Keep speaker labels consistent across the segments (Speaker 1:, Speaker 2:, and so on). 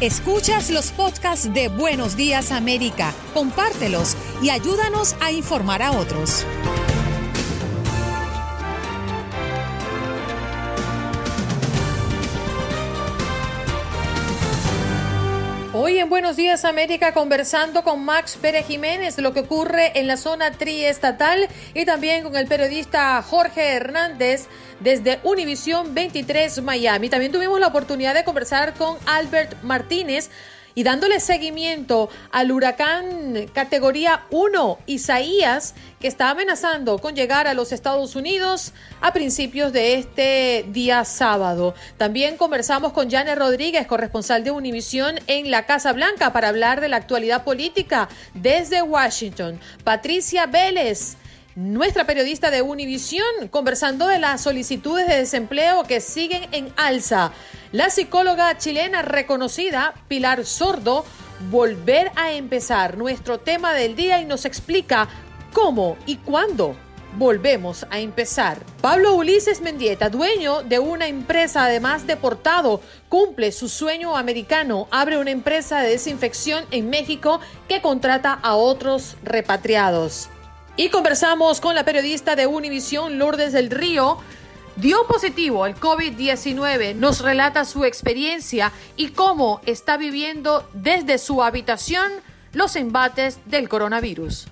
Speaker 1: Escuchas los podcasts de Buenos Días América, compártelos y ayúdanos a informar a otros. Hoy en Buenos Días América conversando con Max Pérez Jiménez lo que ocurre en la zona triestatal y también con el periodista Jorge Hernández desde Univisión 23 Miami. También tuvimos la oportunidad de conversar con Albert Martínez y dándole seguimiento al huracán categoría 1 Isaías, que está amenazando con llegar a los Estados Unidos a principios de este día sábado. También conversamos con Janet Rodríguez, corresponsal de Univisión en la Casa Blanca, para hablar de la actualidad política desde Washington. Patricia Vélez nuestra periodista de Univisión, conversando de las solicitudes de desempleo que siguen en alza. La psicóloga chilena reconocida, Pilar Sordo, volver a empezar nuestro tema del día y nos explica cómo y cuándo volvemos a empezar. Pablo Ulises Mendieta, dueño de una empresa además deportado, cumple su sueño americano, abre una empresa de desinfección en México que contrata a otros repatriados. Y conversamos con la periodista de Univisión, Lourdes del Río. Dio positivo al COVID-19, nos relata su experiencia y cómo está viviendo desde su habitación los embates del coronavirus.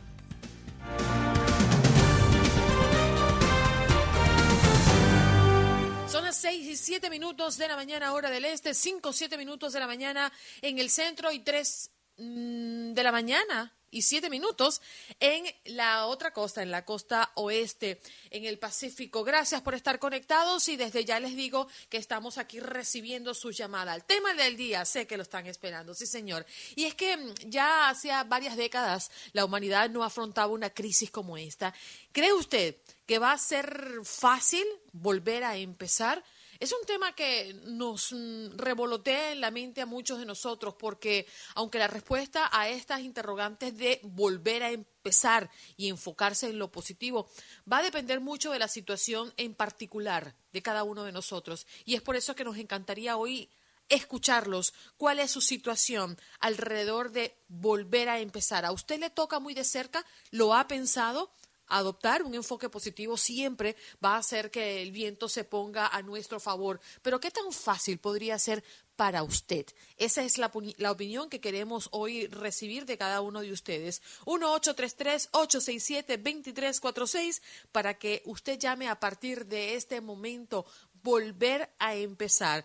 Speaker 1: Son las 6 y 7 minutos de la mañana, hora del este, 5 7 minutos de la mañana en el centro y 3 mm, de la mañana y siete minutos en la otra costa, en la costa oeste, en el Pacífico. Gracias por estar conectados y desde ya les digo que estamos aquí recibiendo su llamada. El tema del día, sé que lo están esperando, sí señor. Y es que mm, ya hacía varias décadas la humanidad no afrontaba una crisis como esta. ¿Cree usted que va a ser fácil volver a empezar? Es un tema que nos mm, revolotea en la mente a muchos de nosotros porque aunque la respuesta a estas interrogantes de volver a empezar y enfocarse en lo positivo va a depender mucho de la situación en particular de cada uno de nosotros. Y es por eso que nos encantaría hoy escucharlos, cuál es su situación alrededor de volver a empezar. ¿A usted le toca muy de cerca? ¿Lo ha pensado? Adoptar un enfoque positivo siempre va a hacer que el viento se ponga a nuestro favor. Pero ¿qué tan fácil podría ser para usted? Esa es la, opinión que queremos hoy recibir de cada uno de ustedes. 1-833-867-2346 para que usted llame a partir de este momento volver a empezar.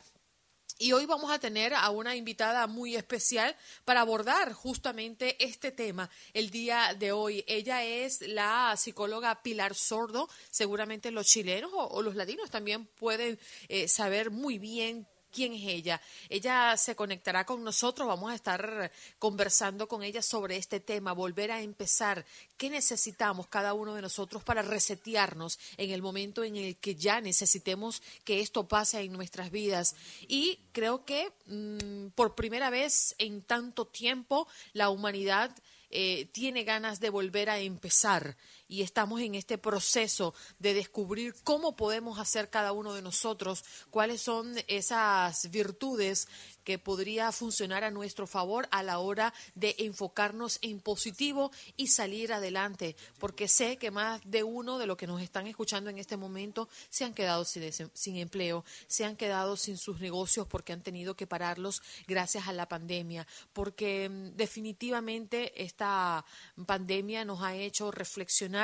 Speaker 1: Y hoy vamos a tener a una invitada muy especial para abordar justamente este tema el día de hoy. Ella es la psicóloga Pilar Sordo. Seguramente los chilenos o, los latinos también pueden eh, saber muy bien quién es ella. Ella se conectará con nosotros, vamos a estar conversando con ella sobre este tema, volver a empezar, qué necesitamos cada uno de nosotros para resetearnos en el momento en el que ya necesitemos que esto pase en nuestras vidas. Y creo que mm, por primera vez en tanto tiempo la humanidad eh, tiene ganas de volver a empezar y estamos en este proceso de descubrir cómo podemos hacer cada uno de nosotros, cuáles son esas virtudes que podría funcionar a nuestro favor a la hora de enfocarnos en positivo y salir adelante, porque sé que más de uno de los que nos están escuchando en este momento se han quedado sin, sin empleo, se han quedado sin sus negocios porque han tenido que pararlos gracias a la pandemia, porque mm, definitivamente esta pandemia nos ha hecho reflexionar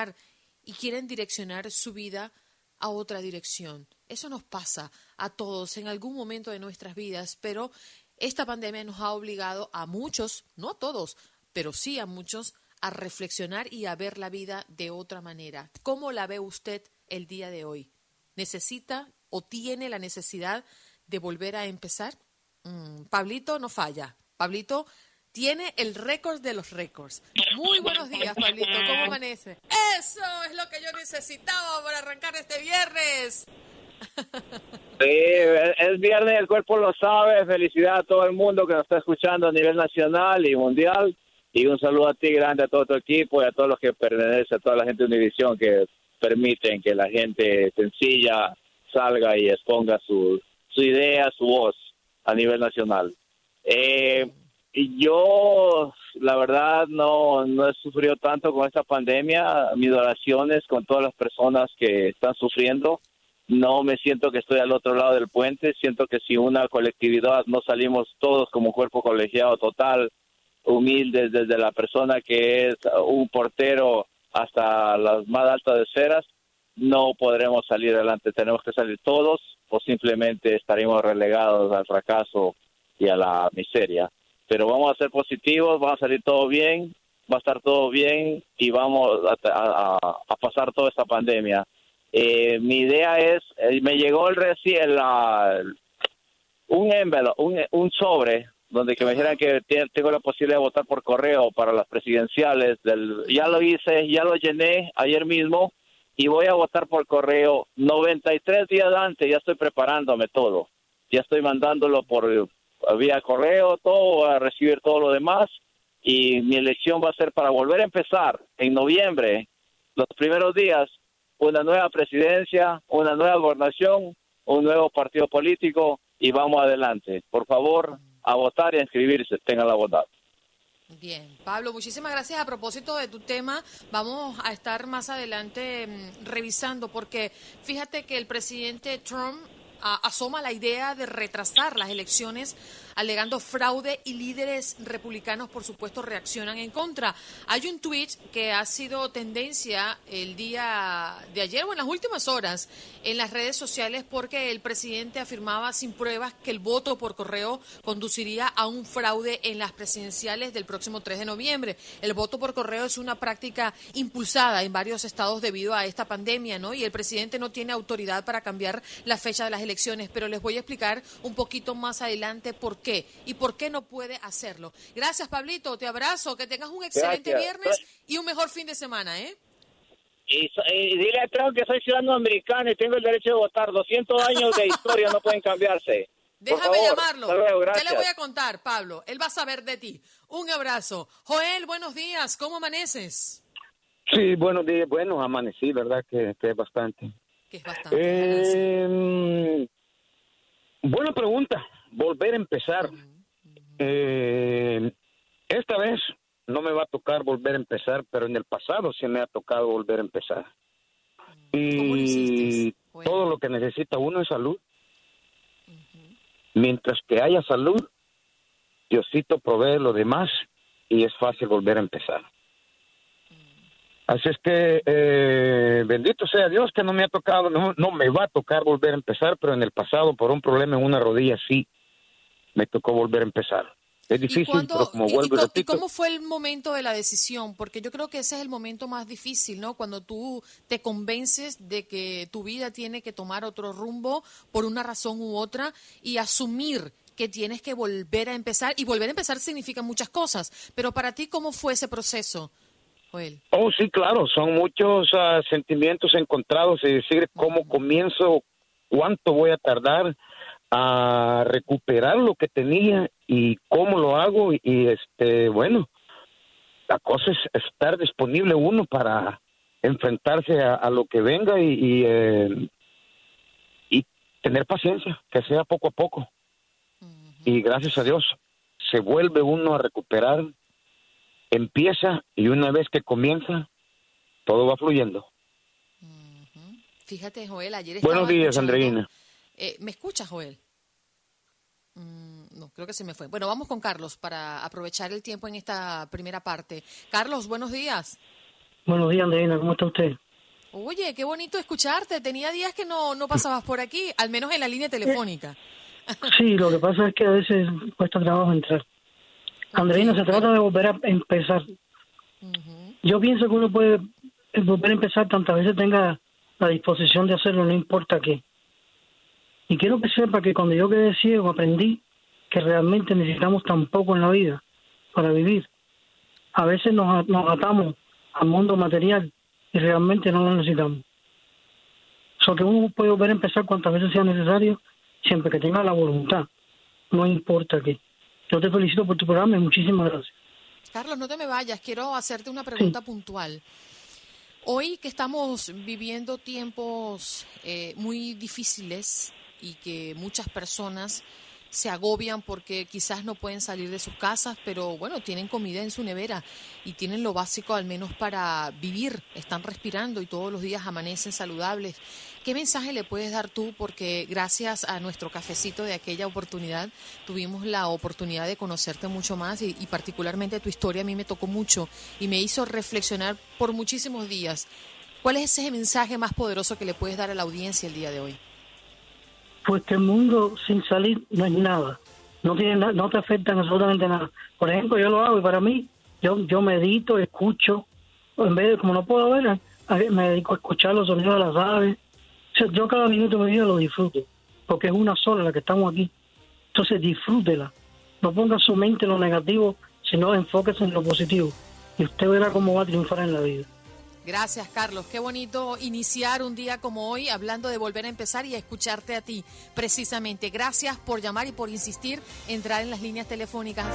Speaker 1: y quieren direccionar su vida a otra dirección. Eso nos pasa a todos en algún momento de nuestras vidas, pero esta pandemia nos ha obligado a muchos, no a todos, pero sí a muchos, a reflexionar y a ver la vida de otra manera. ¿Cómo la ve usted el día de hoy? ¿Necesita o tiene la necesidad de volver a empezar? Mm, Pablito no falla. Pablito tiene el récord de los récords. Muy buenos días, Pablito. ¿Cómo amanece? Eso es lo que yo necesitaba para arrancar este viernes.
Speaker 2: Sí, es viernes, el cuerpo lo sabe. Felicidad a todo el mundo que nos está escuchando a nivel nacional y mundial. Y un saludo a ti grande, a todo tu equipo y a todos los que pertenecen, a toda la gente de Univisión que permiten que la gente sencilla salga y exponga su, su idea, su voz a nivel nacional. Eh, yo, la verdad, no, no he sufrido tanto con esta pandemia. Mis oraciones con todas las personas que están sufriendo. No me siento que estoy al otro lado del puente. Siento que si una colectividad no salimos todos como cuerpo colegiado total, humildes, desde la persona que es un portero hasta las más altas esferas, no podremos salir adelante. Tenemos que salir todos o simplemente estaremos relegados al fracaso y a la miseria. Pero vamos a ser positivos, va a salir todo bien, va a estar todo bien y vamos a, pasar toda esta pandemia. Eh, mi idea es, eh, me llegó el recién un envelope, un, un sobre donde que me dijeran que tengo la posibilidad de votar por correo para las presidenciales. Del, ya lo hice, ya lo llené ayer mismo y voy a votar por correo 93 días antes, ya estoy preparándome todo. Ya estoy mandándolo por vía correo, todo, a recibir todo lo demás y mi elección va a ser para volver a empezar en noviembre, los primeros días, una nueva presidencia, una nueva gobernación, un nuevo partido político y vamos adelante. Por favor, a votar y a inscribirse, tengan la bondad.
Speaker 1: Bien, Pablo, muchísimas gracias. A propósito de tu tema, vamos a estar más adelante mm, revisando, porque fíjate que el presidente Trump asoma la idea de retrasar las elecciones alegando fraude y líderes republicanos, por supuesto, reaccionan en contra. Hay un tweet que ha sido tendencia el día de ayer o en las últimas horas en las redes sociales porque el presidente afirmaba sin pruebas que el voto por correo conduciría a un fraude en las presidenciales del próximo 3 de noviembre. El voto por correo es una práctica impulsada en varios estados debido a esta pandemia, ¿no? Y el presidente no tiene autoridad para cambiar la fecha de las elecciones, pero les voy a explicar un poquito más adelante por y por qué no puede hacerlo. Gracias, Pablito, te abrazo, que tengas un excelente viernes y un mejor fin de semana, ¿eh?
Speaker 2: Y, dile a Trump que soy ciudadano americano y tengo el derecho de votar. 200 años de historia no pueden cambiarse.
Speaker 1: Déjame llamarlo. ¿Qué le voy a contar, Pablo? Él va a saber de ti. Un abrazo. Joel, buenos días. ¿Cómo amaneces?
Speaker 3: Sí, buenos días. Bueno, amanecí, ¿verdad? Que, es bastante.
Speaker 1: Que es bastante. Eh,
Speaker 3: buena pregunta volver a empezar. Eh, esta vez no me va a tocar volver a empezar, pero en el pasado sí me ha tocado volver a empezar. Y todo lo que necesita uno es salud. Mientras que haya salud, Diosito provee lo demás y es fácil volver a empezar. Así es que eh, bendito sea Dios que no me ha tocado, no, no me va a tocar volver a empezar, pero en el pasado por un problema en una rodilla sí me tocó volver a empezar. Es difícil, pero como vuelvo
Speaker 1: y, ¿Y cómo fue el momento de la decisión? Porque yo creo que ese es el momento más difícil, ¿no? Cuando tú te convences de que tu vida tiene que tomar otro rumbo por una razón u otra y asumir que tienes que volver a empezar. Y volver a empezar significa muchas cosas. Pero para ti, ¿cómo fue ese proceso, Joel?
Speaker 3: Oh, sí, claro. Son muchos ah, sentimientos encontrados. Es decir, cómo comienzo, cuánto voy a tardar a recuperar lo que tenía y cómo lo hago. Y, este bueno la cosa es estar disponible uno para enfrentarse a, lo que venga y eh, y, tener paciencia que sea poco a poco. Y gracias a Dios se vuelve uno a recuperar. Empieza y una vez que comienza todo va fluyendo.
Speaker 1: Fíjate Joel ayer
Speaker 3: buenos días Andreina
Speaker 1: eh, ¿Me escuchas, Joel? Mm, no, creo que se me fue. Bueno, vamos con Carlos para aprovechar el tiempo en esta primera parte. Carlos, buenos días.
Speaker 4: Buenos días, Andreina. ¿Cómo está usted?
Speaker 1: Oye, qué bonito escucharte. Tenía días que no, no pasabas por aquí, al menos en la línea telefónica.
Speaker 4: Sí, lo que pasa es que a veces cuesta trabajo entrar. Andreina, se trata de volver a empezar. Yo pienso que uno puede volver a empezar tantas veces tenga la disposición de hacerlo, no importa qué. Y quiero que sepa que cuando yo quedé ciego aprendí que realmente necesitamos tan poco en la vida para vivir. A veces nos, nos atamos al mundo material y realmente no lo necesitamos. So que uno puede volver a empezar cuantas veces sea necesario, siempre que tenga la voluntad. No importa qué. Yo te felicito por tu programa y muchísimas gracias.
Speaker 1: Carlos, no te me vayas. Quiero hacerte una pregunta puntual. Hoy que estamos viviendo tiempos eh, muy difíciles, y que muchas personas se agobian porque quizás no pueden salir de sus casas, pero bueno, tienen comida en su nevera y tienen lo básico al menos para vivir, están respirando y todos los días amanecen saludables. ¿Qué mensaje le puedes dar tú? Porque gracias a nuestro cafecito de aquella oportunidad tuvimos la oportunidad de conocerte mucho más y, y particularmente tu historia a mí me tocó mucho y me hizo reflexionar por muchísimos días. ¿Cuál es ese mensaje más poderoso que le puedes dar a la audiencia el día de hoy?
Speaker 4: Pues que el mundo sin salir no es nada. No, tiene no te afecta absolutamente nada. Por ejemplo, yo lo hago y para mí, yo, yo medito, escucho. En vez de, como no puedo ver, me dedico a escuchar los sonidos de las aves. yo cada minuto de mi vida lo disfruto, porque es una sola la que estamos aquí. Entonces disfrútela. No ponga su mente en lo negativo, sino enfóquese en lo positivo. Y usted verá cómo va a triunfar en la vida.
Speaker 1: Gracias, Carlos. Qué bonito iniciar un día como hoy hablando de volver a empezar y a escucharte a ti, precisamente. Gracias por llamar y por insistir, entrar en las líneas telefónicas.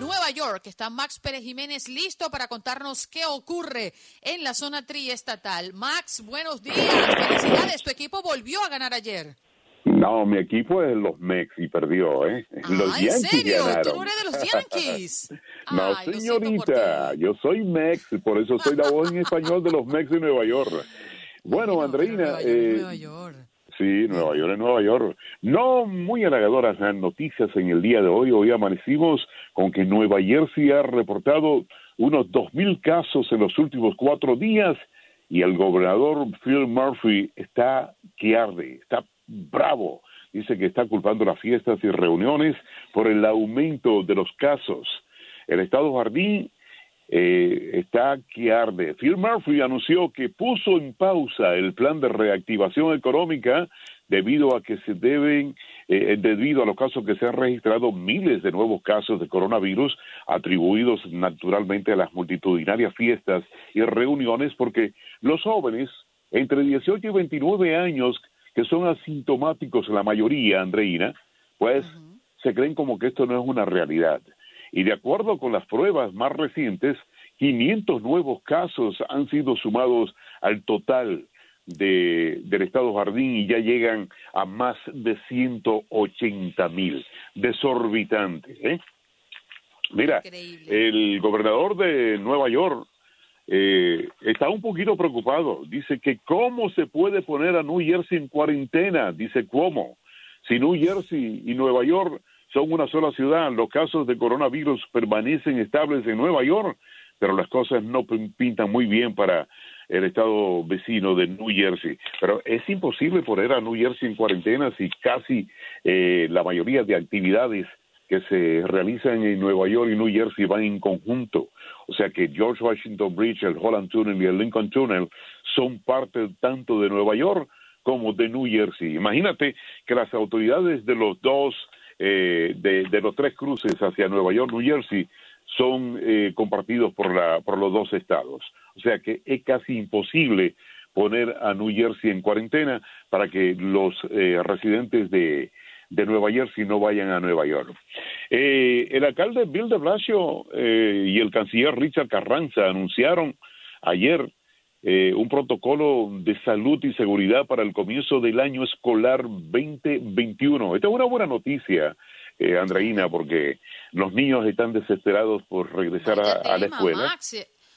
Speaker 1: Nueva York está Max Pérez Jiménez listo para contarnos qué ocurre en la zona triestatal. Max, buenos días. Felicidades. Tu equipo volvió a ganar ayer.
Speaker 5: No, mi equipo es los Mex y perdió, ¿eh?
Speaker 1: Los ¿en serio? ¿Tú no eres de los Yankees?
Speaker 5: no, señorita, yo soy Mex, por eso soy la voz en español de los Mex de Nueva York. Bueno, Andreina...
Speaker 1: Nueva York, eh, Nueva York.
Speaker 5: Sí, Nueva York es Nueva York. No muy halagadoras las noticias en el día de hoy. Hoy amanecimos con que Nueva Jersey ha reportado unos dos mil casos en los últimos cuatro días y el gobernador Phil Murphy está que arde, está bravo. Dice que está culpando las fiestas y reuniones por el aumento de los casos. El Estado Jardín eh, está que arde. Phil Murphy anunció que puso en pausa el plan de reactivación económica debido a que se deben, eh, debido a los casos que se han registrado miles de nuevos casos de coronavirus atribuidos naturalmente a las multitudinarias fiestas y reuniones, porque los jóvenes entre 18 y 29 años que son asintomáticos la mayoría, Andreina, pues se creen como que esto no es una realidad. Y de acuerdo con las pruebas más recientes, 500 nuevos casos han sido sumados al total de, del Estado Jardín y ya llegan a más de 180 mil. Desorbitante. ¿eh? Mira, el gobernador de Nueva York, eh, está un poquito preocupado. Dice que cómo se puede poner a New Jersey en cuarentena. Dice cómo. Si New Jersey y Nueva York son una sola ciudad, los casos de coronavirus permanecen estables en Nueva York, pero las cosas no pintan muy bien para el estado vecino de New Jersey. Pero es imposible poner a New Jersey en cuarentena si casi eh, la mayoría de actividades que se realizan en Nueva York y New Jersey van en conjunto. O sea que George Washington Bridge, el Holland Tunnel y el Lincoln Tunnel son parte tanto de Nueva York como de New Jersey. Imagínate que las autoridades de los dos, eh, de, los tres cruces hacia Nueva York, New Jersey, son eh, compartidos por, la, por los dos estados. O sea que es casi imposible poner a New Jersey en cuarentena para que los eh, residentes de, de Nueva Jersey no vayan a Nueva York. Eh, el alcalde Bill de Blasio eh, y el canciller Richard Carranza anunciaron ayer eh, un protocolo de salud y seguridad para el comienzo del año escolar 2021. Esta es una buena noticia, Andreina, porque los niños están desesperados por regresar a, la escuela.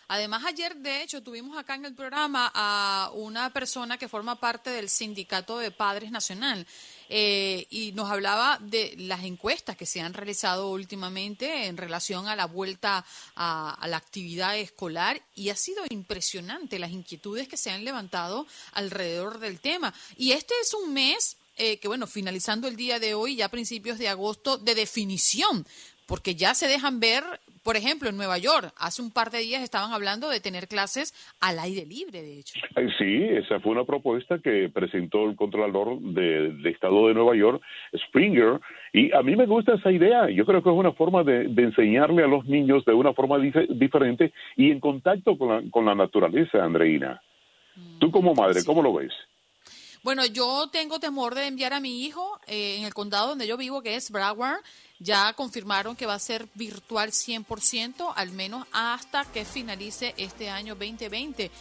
Speaker 1: Además, ayer, de hecho, tuvimos acá en el programa a una persona que forma parte del Sindicato de Padres Nacional eh, y nos hablaba de las encuestas que se han realizado últimamente en relación a la vuelta a, la actividad escolar y ha sido impresionante las inquietudes que se han levantado alrededor del tema. Y este es un mes eh, que, bueno, finalizando el día de hoy, ya a principios de agosto, de definición, porque ya se dejan ver por ejemplo, en Nueva York, hace un par de días estaban hablando de tener clases al aire libre, de hecho.
Speaker 5: Sí, esa fue una propuesta que presentó el Contralor del Estado de Nueva York, Springer, y a mí me gusta esa idea. Yo creo que es una forma de, enseñarle a los niños de una forma diferente y en contacto con la, con la naturaleza, Andreina. Tú como madre, ¿cómo lo ves?
Speaker 1: Bueno, yo tengo temor de enviar a mi hijo eh, en el condado donde yo vivo, que es Broward. Ya confirmaron que va a ser virtual 100%, al menos hasta que finalice este año 2020.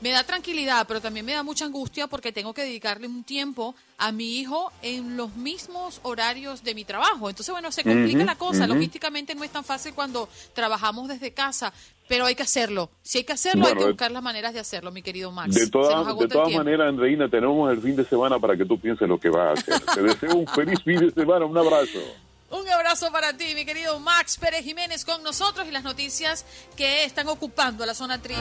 Speaker 6: Me da tranquilidad, pero también me da mucha angustia porque tengo que dedicarle un tiempo a mi hijo en los mismos horarios de mi trabajo. Entonces, bueno, se complica la cosa. Logísticamente no es tan fácil cuando trabajamos desde casa, pero hay que hacerlo. Si hay que hacerlo, hay que buscar las maneras de hacerlo, mi querido Max.
Speaker 5: De todas, de todas maneras, Andreina, tenemos el fin de semana para que tú pienses lo que vas a hacer. Te deseo un feliz fin de semana. Un abrazo.
Speaker 6: Un abrazo para ti, mi querido Max Pérez Jiménez, con nosotros y las noticias que están ocupando la zona tri.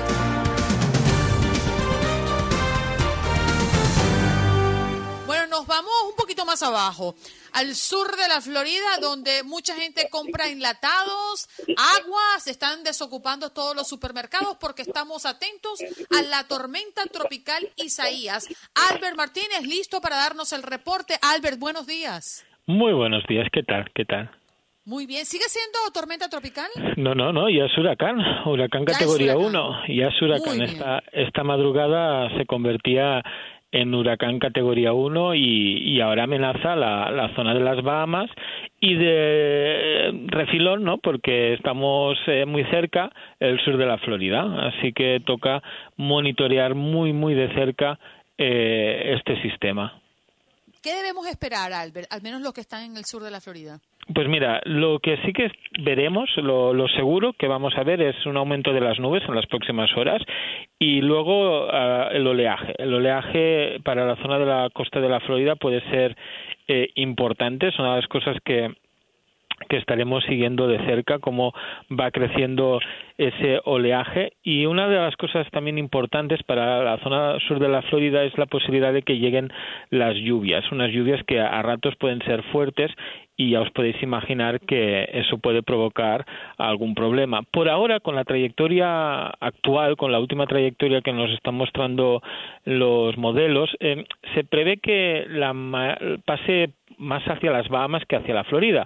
Speaker 6: Bueno, nos vamos un poquito más abajo, al sur de la Florida, donde mucha gente compra enlatados, agua, se están desocupando todos los supermercados porque estamos atentos a la tormenta tropical Isaías. Albert Martínez, listo para darnos el reporte. Albert, buenos días.
Speaker 7: Muy buenos días, ¿qué tal? ¿Qué tal?
Speaker 6: Muy bien, ¿sigue siendo tormenta tropical?
Speaker 7: No, no, no, ya es huracán, huracán categoría 1, ya es huracán. Esta, esta madrugada se convertía en huracán categoría 1 y, ahora amenaza la, la, zona de las Bahamas y de refilón, ¿no? Porque estamos eh, muy cerca el sur de la Florida, así que toca monitorear muy, muy de cerca eh, este sistema.
Speaker 6: ¿Qué debemos esperar, Albert? Al menos los que están en el sur de la Florida.
Speaker 7: Pues mira, lo que sí que veremos, lo, seguro que vamos a ver es un aumento de las nubes en las próximas horas y luego ah, el oleaje. El oleaje para la zona de la costa de la Florida puede ser eh, importante, es una de las cosas que que estaremos siguiendo de cerca cómo va creciendo ese oleaje. Y una de las cosas también importantes para la zona sur de la Florida es la posibilidad de que lleguen las lluvias, unas lluvias que a ratos pueden ser fuertes y ya os podéis imaginar que eso puede provocar algún problema. Por ahora, con la trayectoria actual, con la última trayectoria que nos están mostrando los modelos, eh, se prevé que la pase más hacia las Bahamas que hacia la Florida.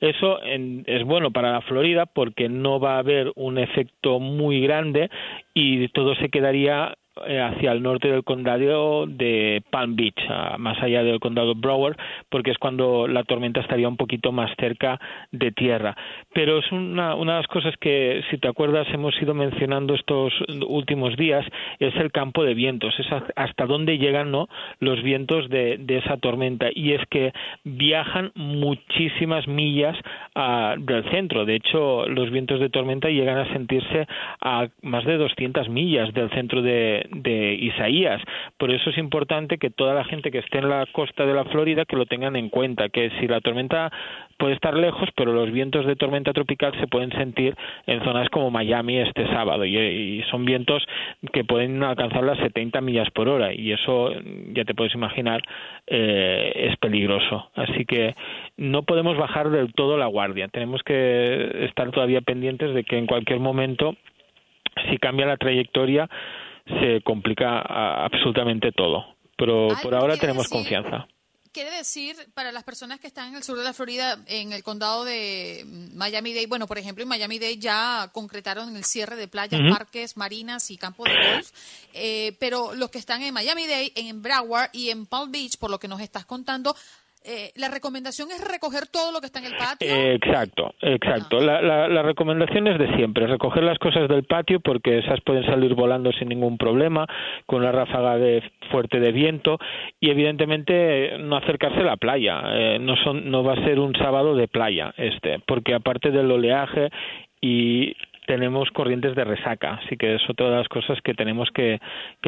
Speaker 7: Eso es bueno para la Florida porque no va a haber un efecto muy grande y todo se quedaría hacia el norte del condado de Palm Beach, más allá del condado Broward, porque es cuando la tormenta estaría un poquito más cerca de tierra. Pero es una, una de las cosas que, si te acuerdas, hemos ido mencionando estos últimos días, es el campo de vientos, es hasta dónde llegan ¿no? los vientos de, de esa tormenta. Y es que viajan muchísimas millas ah, del centro. De hecho, los vientos de tormenta llegan a sentirse a más de 200 millas del centro de, de Isaías. Por eso es importante que toda la gente que esté en la costa de la Florida que lo tengan en cuenta, que si la tormenta puede estar lejos, pero los vientos de tormenta tropical se pueden sentir en zonas como Miami este sábado y, son vientos que pueden alcanzar las 70 millas por hora y eso ya te puedes imaginar eh, es peligroso. Así que no podemos bajar del todo la guardia. Tenemos que estar todavía pendientes de que en cualquier momento si cambia la trayectoria se complica absolutamente todo. Pero por ahora tenemos confianza.
Speaker 6: Quiere decir, para las personas que están en el sur de la Florida, en el condado de Miami-Dade, bueno, por ejemplo, en Miami-Dade ya concretaron el cierre de playas, parques, marinas y campos de golf, eh, pero los que están en Miami-Dade, en Broward y en Palm Beach, por lo que nos estás contando, eh, la recomendación es recoger todo lo que está en el patio.
Speaker 7: exacto, exacto. La, la, recomendación es de siempre, recoger las cosas del patio porque esas pueden salir volando sin ningún problema, con una ráfaga de fuerte de viento y evidentemente no acercarse a la playa. Eh, no, son, no va a ser un sábado de playa este, porque aparte del oleaje y tenemos corrientes de resaca, así que es otra de las cosas que tenemos que,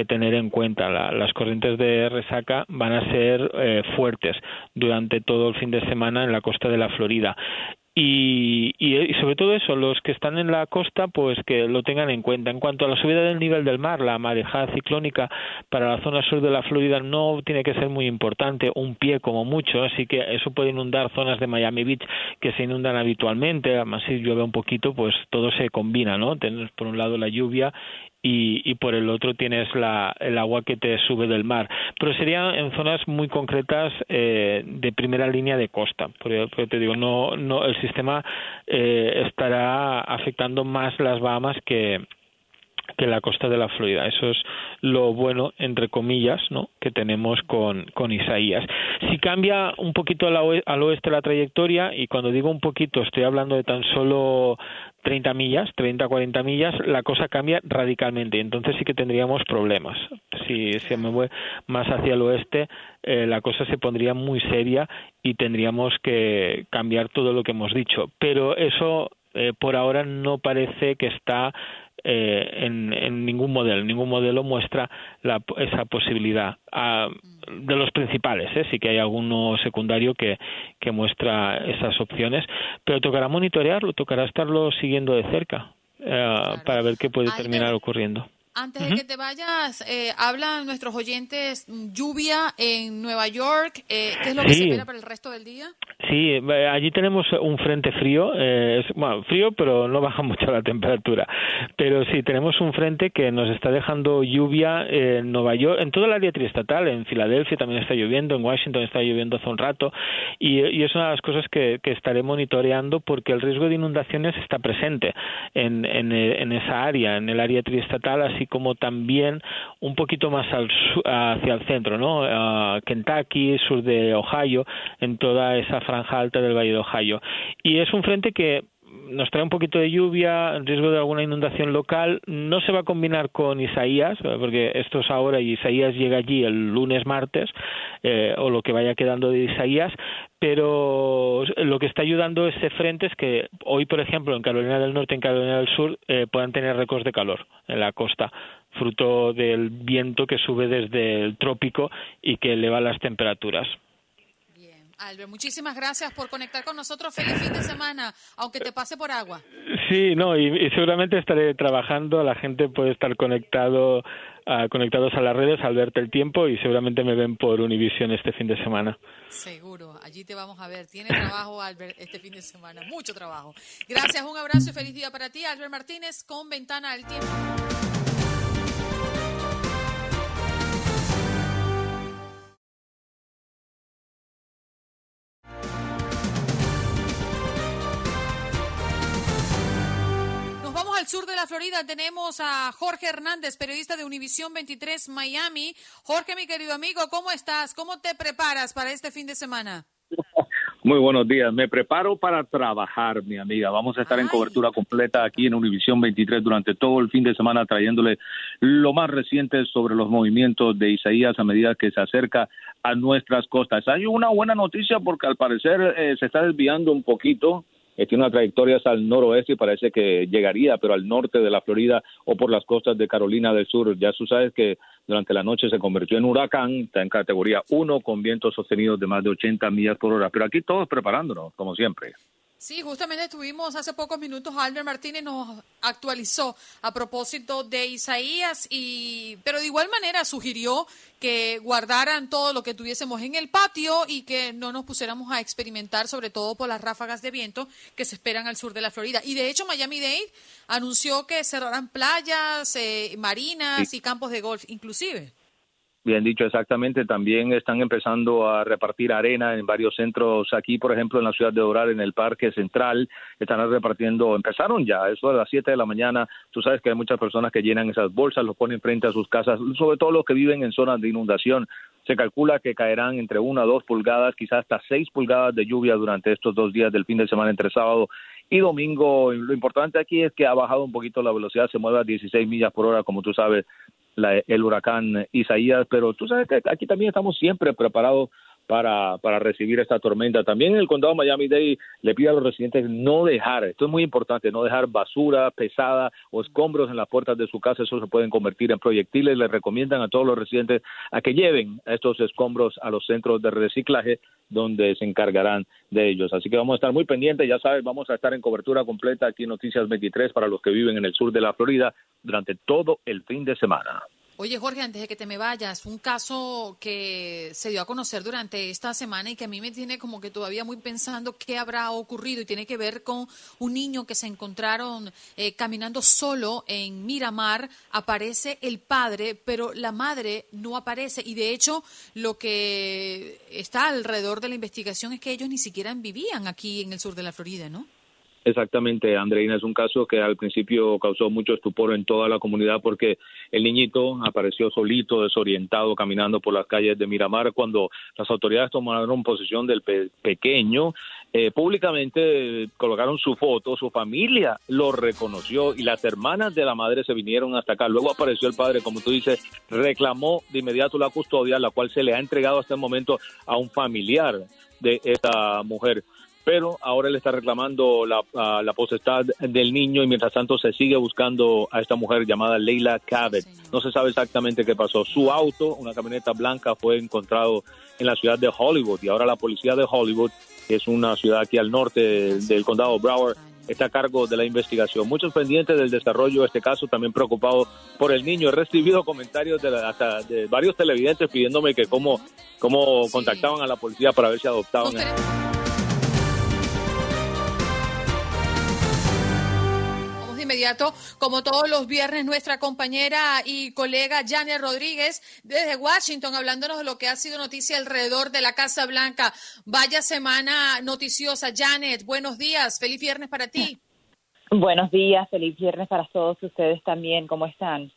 Speaker 7: tener en cuenta. las corrientes de resaca van a ser eh, fuertes durante todo el fin de semana en la costa de la Florida. Y, y, sobre todo eso, los que están en la costa, pues que lo tengan en cuenta. En cuanto a la subida del nivel del mar, la marejada ciclónica para la zona sur de la Florida no tiene que ser muy importante, un pie como mucho, así que eso puede inundar zonas de Miami Beach que se inundan habitualmente, además si llueve un poquito, pues todo se combina, ¿no? Tienes por un lado la lluvia y, y, por el otro tienes la, el agua que te sube del mar. Pero sería en zonas muy concretas eh, de primera línea de costa. Porque, te digo, no, no, el sistema eh, estará afectando más las Bahamas que, que la costa de la Florida. Eso es lo bueno, entre comillas, ¿no? que tenemos con, con Isaías. Si cambia un poquito al oeste la trayectoria, y cuando digo un poquito estoy hablando de tan solo 30 millas, 30, 40 millas, la cosa cambia radicalmente. Entonces sí que tendríamos problemas. Si se mueve más hacia el oeste, eh, la cosa se pondría muy seria y tendríamos que cambiar todo lo que hemos dicho. Pero eso eh, por ahora no parece que está eh, en, ningún modelo. Ningún modelo muestra esa posibilidad. Ah, de los principales, ¿eh? sí que hay alguno secundario que, que muestra esas opciones, pero tocará monitorearlo, tocará estarlo siguiendo de cerca eh, para ver qué puede terminar ocurriendo.
Speaker 6: Antes de que te vayas, eh, hablan nuestros oyentes mm, lluvia en Nueva York. Eh, ¿Qué es lo que se espera para el resto del día?
Speaker 7: Sí, eh, allí tenemos un frente frío, eh, bueno, frío, pero no baja mucho la temperatura. Pero sí, tenemos un frente que nos está dejando lluvia en Nueva York, en toda el área triestatal, en Filadelfia también está lloviendo, en Washington está lloviendo hace un rato, y, es una de las cosas que, estaré monitoreando porque el riesgo de inundaciones está presente en, en, en esa área, en el área triestatal, así como también un poquito más al, hacia el centro, ¿no? Kentucky, sur de Ohio, en toda esa franja alta del Valle de Ohio. Y es un frente que nos trae un poquito de lluvia, riesgo de alguna inundación local. No se va a combinar con Isaías, porque esto es ahora y Isaías llega allí el lunes, martes, eh, o lo que vaya quedando de Isaías, pero lo que está ayudando ese frente es que hoy, por ejemplo, en Carolina del Norte y en Carolina del Sur eh, puedan tener récords de calor en la costa, fruto del viento que sube desde el trópico y que eleva las temperaturas.
Speaker 6: Albert, muchísimas gracias por conectar con nosotros. Feliz fin de semana, aunque te pase por agua.
Speaker 7: Sí, no, y, seguramente estaré trabajando. La gente puede estar conectado conectados a las redes al verte el tiempo y seguramente me ven por Univision este fin de semana.
Speaker 6: Seguro, allí te vamos a ver. Tiene trabajo, Albert, este fin de semana, mucho trabajo. Gracias, un abrazo y feliz día para ti, Albert Martínez, con Ventana al Tiempo. Sur de la Florida tenemos a Jorge Hernández, periodista de Univisión 23 Miami. Jorge, mi querido amigo, ¿cómo estás? ¿Cómo te preparas para este fin de semana?
Speaker 8: Muy buenos días. Me preparo para trabajar, mi amiga. Vamos a estar en cobertura completa aquí en Univisión 23 durante todo el fin de semana, trayéndole lo más reciente sobre los movimientos de Isaías a medida que se acerca a nuestras costas. Hay una buena noticia porque al parecer eh, se está desviando un poquito tiene una trayectoria hasta el noroeste y parece que llegaría, pero al norte de la Florida o por las costas de Carolina del Sur. Ya tú sabes que durante la noche se convirtió en huracán, está en categoría 1 con vientos sostenidos de más de 80 millas por hora. Pero aquí todos preparándonos, como siempre.
Speaker 6: Sí, justamente estuvimos hace pocos minutos, Albert Martínez nos actualizó a propósito de Isaías, y, pero de igual manera sugirió que guardaran todo lo que tuviésemos en el patio y que no nos pusiéramos a experimentar, sobre todo por las ráfagas de viento que se esperan al sur de la Florida. Y de hecho, Miami-Dade anunció que cerrarán playas, eh, marinas y campos de golf, inclusive.
Speaker 8: Bien dicho, exactamente. También están empezando a repartir arena en varios centros aquí, por ejemplo, en la ciudad de Doral, en el Parque Central. Están repartiendo, empezaron ya, eso a las 7 de la mañana. Tú sabes que hay muchas personas que llenan esas bolsas, los ponen frente a sus casas, sobre todo los que viven en zonas de inundación. Se calcula que caerán entre una a dos pulgadas, quizás hasta seis pulgadas de lluvia durante estos dos días del fin de semana entre sábado y domingo. Lo importante aquí es que ha bajado un poquito la velocidad, se mueve a 16 millas por hora, como tú sabes, el huracán Isaías, pero tú sabes que aquí también estamos siempre preparados para, para recibir esta tormenta. También el condado Miami-Dade le pide a los residentes no dejar, esto es muy importante, no dejar basura pesada o escombros en las puertas de su casa, eso se pueden convertir en proyectiles. Le recomiendan a todos los residentes a que lleven estos escombros a los centros de reciclaje donde se encargarán de ellos. Así que vamos a estar muy pendientes, ya sabes, vamos a estar en cobertura completa aquí en Noticias 23 para los que viven en el sur de la Florida durante todo el fin de semana.
Speaker 6: Oye, Jorge, antes de que te me vayas, un caso que se dio a conocer durante esta semana y que a mí me tiene como que todavía muy pensando qué habrá ocurrido y tiene que ver con un niño que se encontraron eh, caminando solo en Miramar. Aparece el padre, pero la madre no aparece y de hecho lo que está alrededor de la investigación es que ellos ni siquiera vivían aquí en el sur de la Florida, ¿no?
Speaker 8: Exactamente, Andreina, es un caso que al principio causó mucho estupor en toda la comunidad porque el niñito apareció solito, desorientado, caminando por las calles de Miramar cuando las autoridades tomaron posesión del pequeño. Eh, públicamente colocaron su foto, su familia lo reconoció y las hermanas de la madre se vinieron hasta acá. Luego apareció el padre, como tú dices, reclamó de inmediato la custodia, la cual se le ha entregado hasta el momento a un familiar de esta mujer pero ahora él está reclamando la, la potestad del niño y mientras tanto se sigue buscando a esta mujer llamada Leila Cabot. No se sabe exactamente qué pasó. Su auto, una camioneta blanca, fue encontrado en la ciudad de Hollywood y ahora la policía de Hollywood, que es una ciudad aquí al norte del condado Broward, está a cargo de la investigación. Muchos pendientes del desarrollo de este caso, también preocupados por el niño. He recibido comentarios de, de varios televidentes pidiéndome que cómo, cómo contactaban a la policía para ver si adoptaban.
Speaker 1: Inmediato, como todos los viernes, nuestra compañera y colega Janet Rodríguez desde Washington, hablándonos de lo que ha sido noticia alrededor de la Casa Blanca. Vaya semana noticiosa. Janet, buenos días. Feliz viernes para ti.
Speaker 9: Buenos días, feliz viernes para todos ustedes también. ¿Cómo están?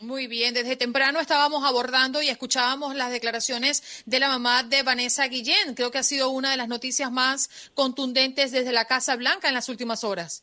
Speaker 1: Muy bien, desde temprano estábamos abordando y escuchábamos las declaraciones de la mamá de Vanessa Guillén. Creo que ha sido una de las noticias más contundentes desde la Casa Blanca en las últimas horas.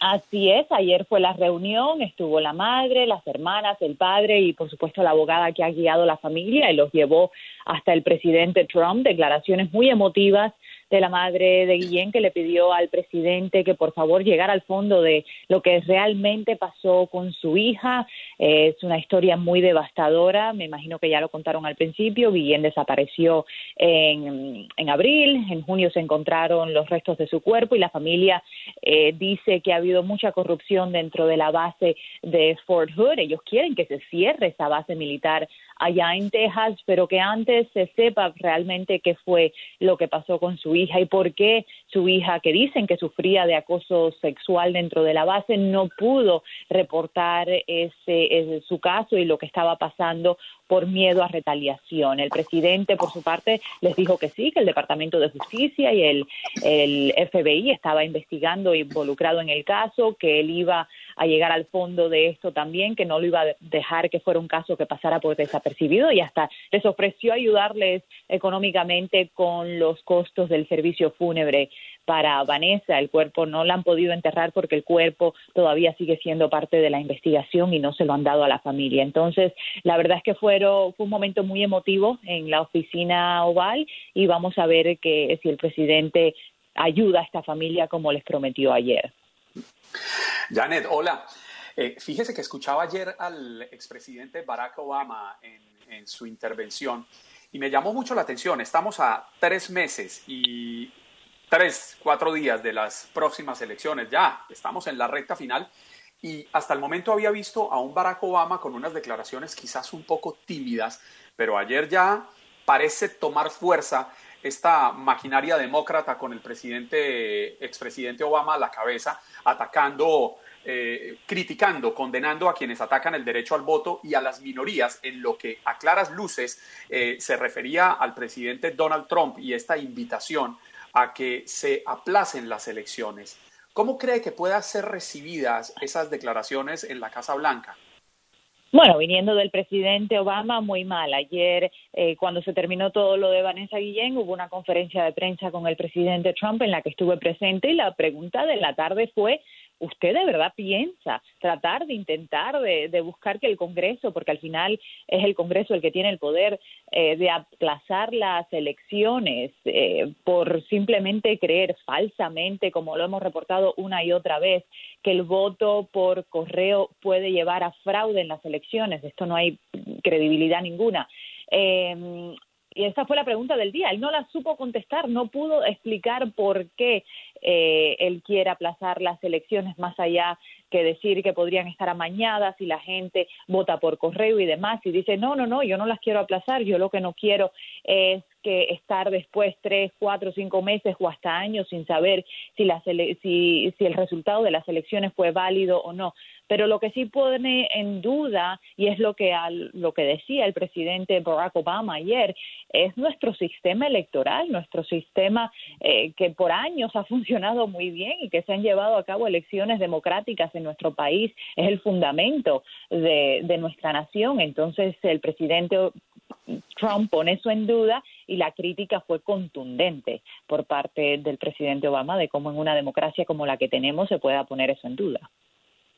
Speaker 9: Así es, ayer fue la reunión, estuvo la madre, las hermanas, el padre y por supuesto la abogada que ha guiado la familia y los llevó hasta el presidente Trump, declaraciones muy emotivas de la madre de Guillén que le pidió al presidente que por favor llegara al fondo de lo que realmente pasó con su hija. es una historia muy devastadora, me imagino que ya lo contaron al principio. Guillén desapareció en, en abril, en junio se encontraron los restos de su cuerpo y la familia eh, dice que ha habido mucha corrupción dentro de la base de Fort Hood. Ellos quieren que se cierre esa base militar allá en Texas, pero que antes se sepa realmente qué fue lo que pasó con su hija y por qué su hija, que dicen que sufría de acoso sexual dentro de la base, no pudo reportar ese, su caso y lo que estaba pasando por miedo a retaliación. El presidente, por su parte, les dijo que sí, que el Departamento de Justicia y el, FBI estaba investigando e involucrado en el caso, que él iba a llegar al fondo de esto también, que no lo iba a dejar que fuera un caso que pasara por desapercibido y hasta les ofreció ayudarles económicamente con los costos del servicio fúnebre para Vanessa. El cuerpo no la han podido enterrar porque el cuerpo todavía sigue siendo parte de la investigación y no se lo han dado a la familia. Entonces, la verdad es que fueron, fue un momento muy emotivo en la oficina oval y vamos a ver que si el presidente ayuda a esta familia como les prometió ayer.
Speaker 10: Janet, hola. Eh, fíjese que escuchaba ayer al expresidente Barack Obama en, su intervención y me llamó mucho la atención. Estamos a tres meses y tres, cuatro días de las próximas elecciones. Ya estamos en la recta final y hasta el momento había visto a un Barack Obama con unas declaraciones quizás un poco tímidas, pero ayer ya parece tomar fuerza esta maquinaria demócrata con el presidente, expresidente Obama a la cabeza, atacando, eh, criticando, condenando a quienes atacan el derecho al voto y a las minorías, en lo que a claras luces eh, se refería al presidente Donald Trump y esta invitación a que se aplacen las elecciones. ¿Cómo cree que puedan ser recibidas esas declaraciones en la Casa Blanca?
Speaker 9: Bueno, viniendo del presidente Obama, muy mal. Ayer, eh, cuando se terminó todo lo de Vanessa Guillén, hubo una conferencia de prensa con el presidente Trump en la que estuve presente y la pregunta de la tarde fue ¿usted de verdad piensa tratar de intentar de, buscar que el Congreso, porque al final es el Congreso el que tiene el poder eh, de aplazar las elecciones eh, por simplemente creer falsamente, como lo hemos reportado una y otra vez, que el voto por correo puede llevar a fraude en las elecciones? Esto no hay credibilidad ninguna. Eh, y esa fue la pregunta del día. Él no la supo contestar, no pudo explicar por qué eh, él quiere aplazar las elecciones más allá que decir que podrían estar amañadas y la gente vota por correo y demás y dice no no no yo no las quiero aplazar yo lo que no quiero es que estar después tres, cuatro, cinco meses o hasta años sin saber si, la si, si el resultado de las elecciones fue válido o no. Pero lo que sí pone en duda, y es lo que, lo que decía el presidente Barack Obama ayer, es nuestro sistema electoral, nuestro sistema eh, que por años ha funcionado muy bien y que se han llevado a cabo elecciones democráticas en nuestro país, es el fundamento de, de nuestra nación. Entonces, el presidente Trump pone eso en duda y la crítica fue contundente por parte del presidente Obama de cómo en una democracia como la que tenemos se pueda poner eso en duda.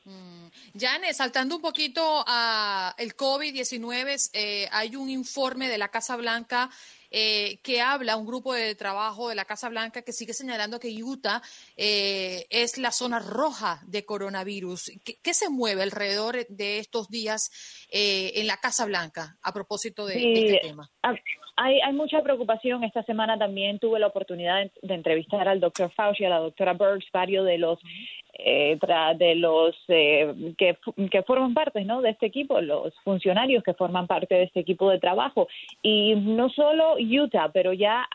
Speaker 1: Mm. Janet, saltando un poquito a el COVID-19, eh, hay un informe de la Casa Blanca eh, que habla, un grupo de trabajo de la Casa Blanca que sigue señalando que Utah eh, es la zona roja de coronavirus. ¿Qué, se mueve alrededor de estos días en la Casa Blanca a propósito de, este tema?
Speaker 9: Hay, hay, mucha preocupación. Esta semana también tuve la oportunidad de, entrevistar al doctor Fauci, a la doctora Burks, varios de los eh, de los eh, que, que, forman parte ¿no? de este equipo, los funcionarios que forman parte de este equipo de trabajo. Y no solo Utah, pero ya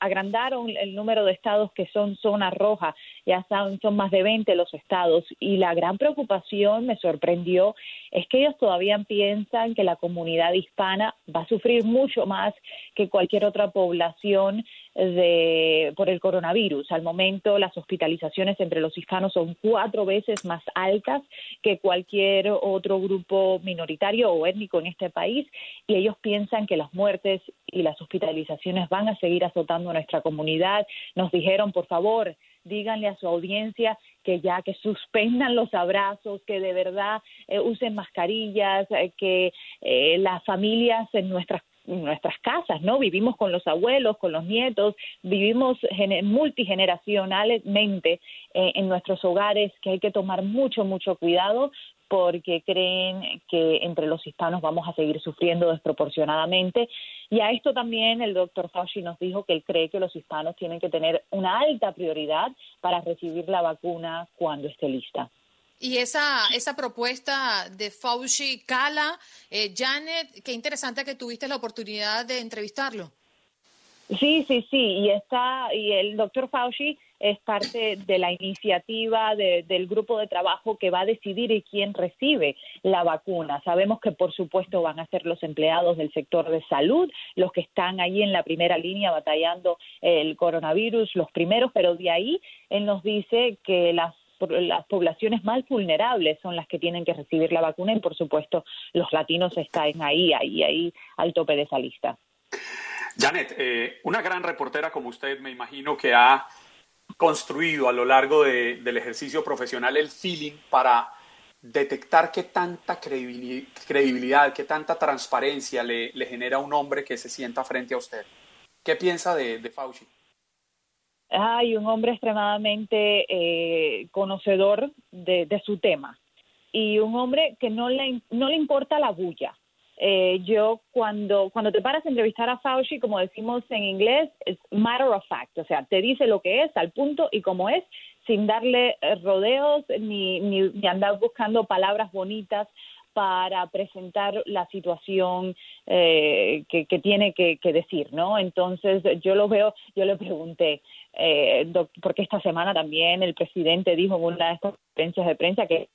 Speaker 9: agrandaron el número de estados que son zona roja, ya son, son más de 20 los estados. Y la gran preocupación me sorprendió es que ellos todavía piensan que la comunidad hispana va a sufrir mucho más que cualquier otra población de, por el coronavirus. Al momento, las hospitalizaciones entre los hispanos son cuatro veces más altas que cualquier otro grupo minoritario o étnico en este país y ellos piensan que las muertes y las hospitalizaciones van a seguir azotando a nuestra comunidad. Nos dijeron, por favor, díganle a su audiencia que ya que suspendan los abrazos, que de verdad eh, usen mascarillas, eh, que eh, las familias en nuestras nuestras casas, ¿no? Vivimos con los abuelos, con los nietos, vivimos multigeneracionalmente eh, en nuestros hogares, que hay que tomar mucho, mucho cuidado porque creen que entre los hispanos vamos a seguir sufriendo desproporcionadamente. Y a esto también el doctor Fauci nos dijo que él cree que los hispanos tienen que tener una alta prioridad para recibir la vacuna cuando esté lista.
Speaker 1: Y esa, esa propuesta de Fauci cala, eh, Janet, qué interesante que tuviste la oportunidad de entrevistarlo.
Speaker 9: Sí, sí, sí, y está, y el doctor Fauci es parte de la iniciativa del grupo de trabajo que va a decidir quién recibe la vacuna. Sabemos que, por supuesto, van a ser los empleados del sector de salud, los que están ahí en la primera línea batallando el coronavirus, los primeros, pero de ahí él nos dice que las las poblaciones más vulnerables son las que tienen que recibir la vacuna y por supuesto los latinos están ahí, ahí, ahí al tope de esa lista.
Speaker 10: Janet, eh, una gran reportera como usted me imagino que ha construido a lo largo del ejercicio profesional el feeling para detectar qué tanta credibilidad, qué tanta transparencia le, genera un hombre que se sienta frente a usted. ¿Qué piensa de, de Fauci?
Speaker 9: hay un hombre extremadamente eh, conocedor de, su tema y un hombre que no le, no le importa la bulla. Eh, yo cuando, cuando te paras a entrevistar a Fauci, como decimos en inglés, es matter of fact, o sea, te dice lo que es al punto y como es, sin darle rodeos ni, ni andar buscando palabras bonitas para presentar la situación eh, que, tiene que, decir, ¿no? Entonces yo lo veo, yo le pregunté, eh, porque esta semana también el presidente dijo en una de estas conferencias de prensa que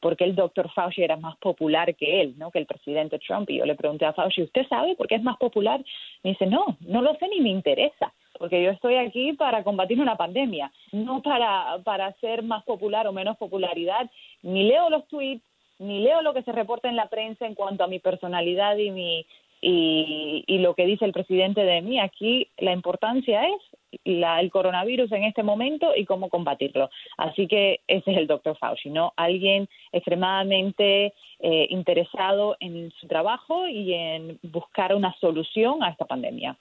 Speaker 9: porque el doctor Fauci era más popular que él, ¿no? Que el presidente Trump. Y yo le pregunté a Fauci, ¿usted sabe por qué es más popular? Me dice, no, no lo sé ni me interesa, porque yo estoy aquí para combatir una pandemia, no para, para hacer más popular o menos popularidad. Ni leo los tweets, ni leo lo que se reporta en la prensa en cuanto a mi personalidad y mi y, y lo que dice el presidente de mí. Aquí la importancia es la, el coronavirus en este momento y cómo combatirlo. Así que ese es el doctor Fauci, ¿no? Alguien extremadamente eh, interesado en su trabajo y en buscar una solución a esta pandemia.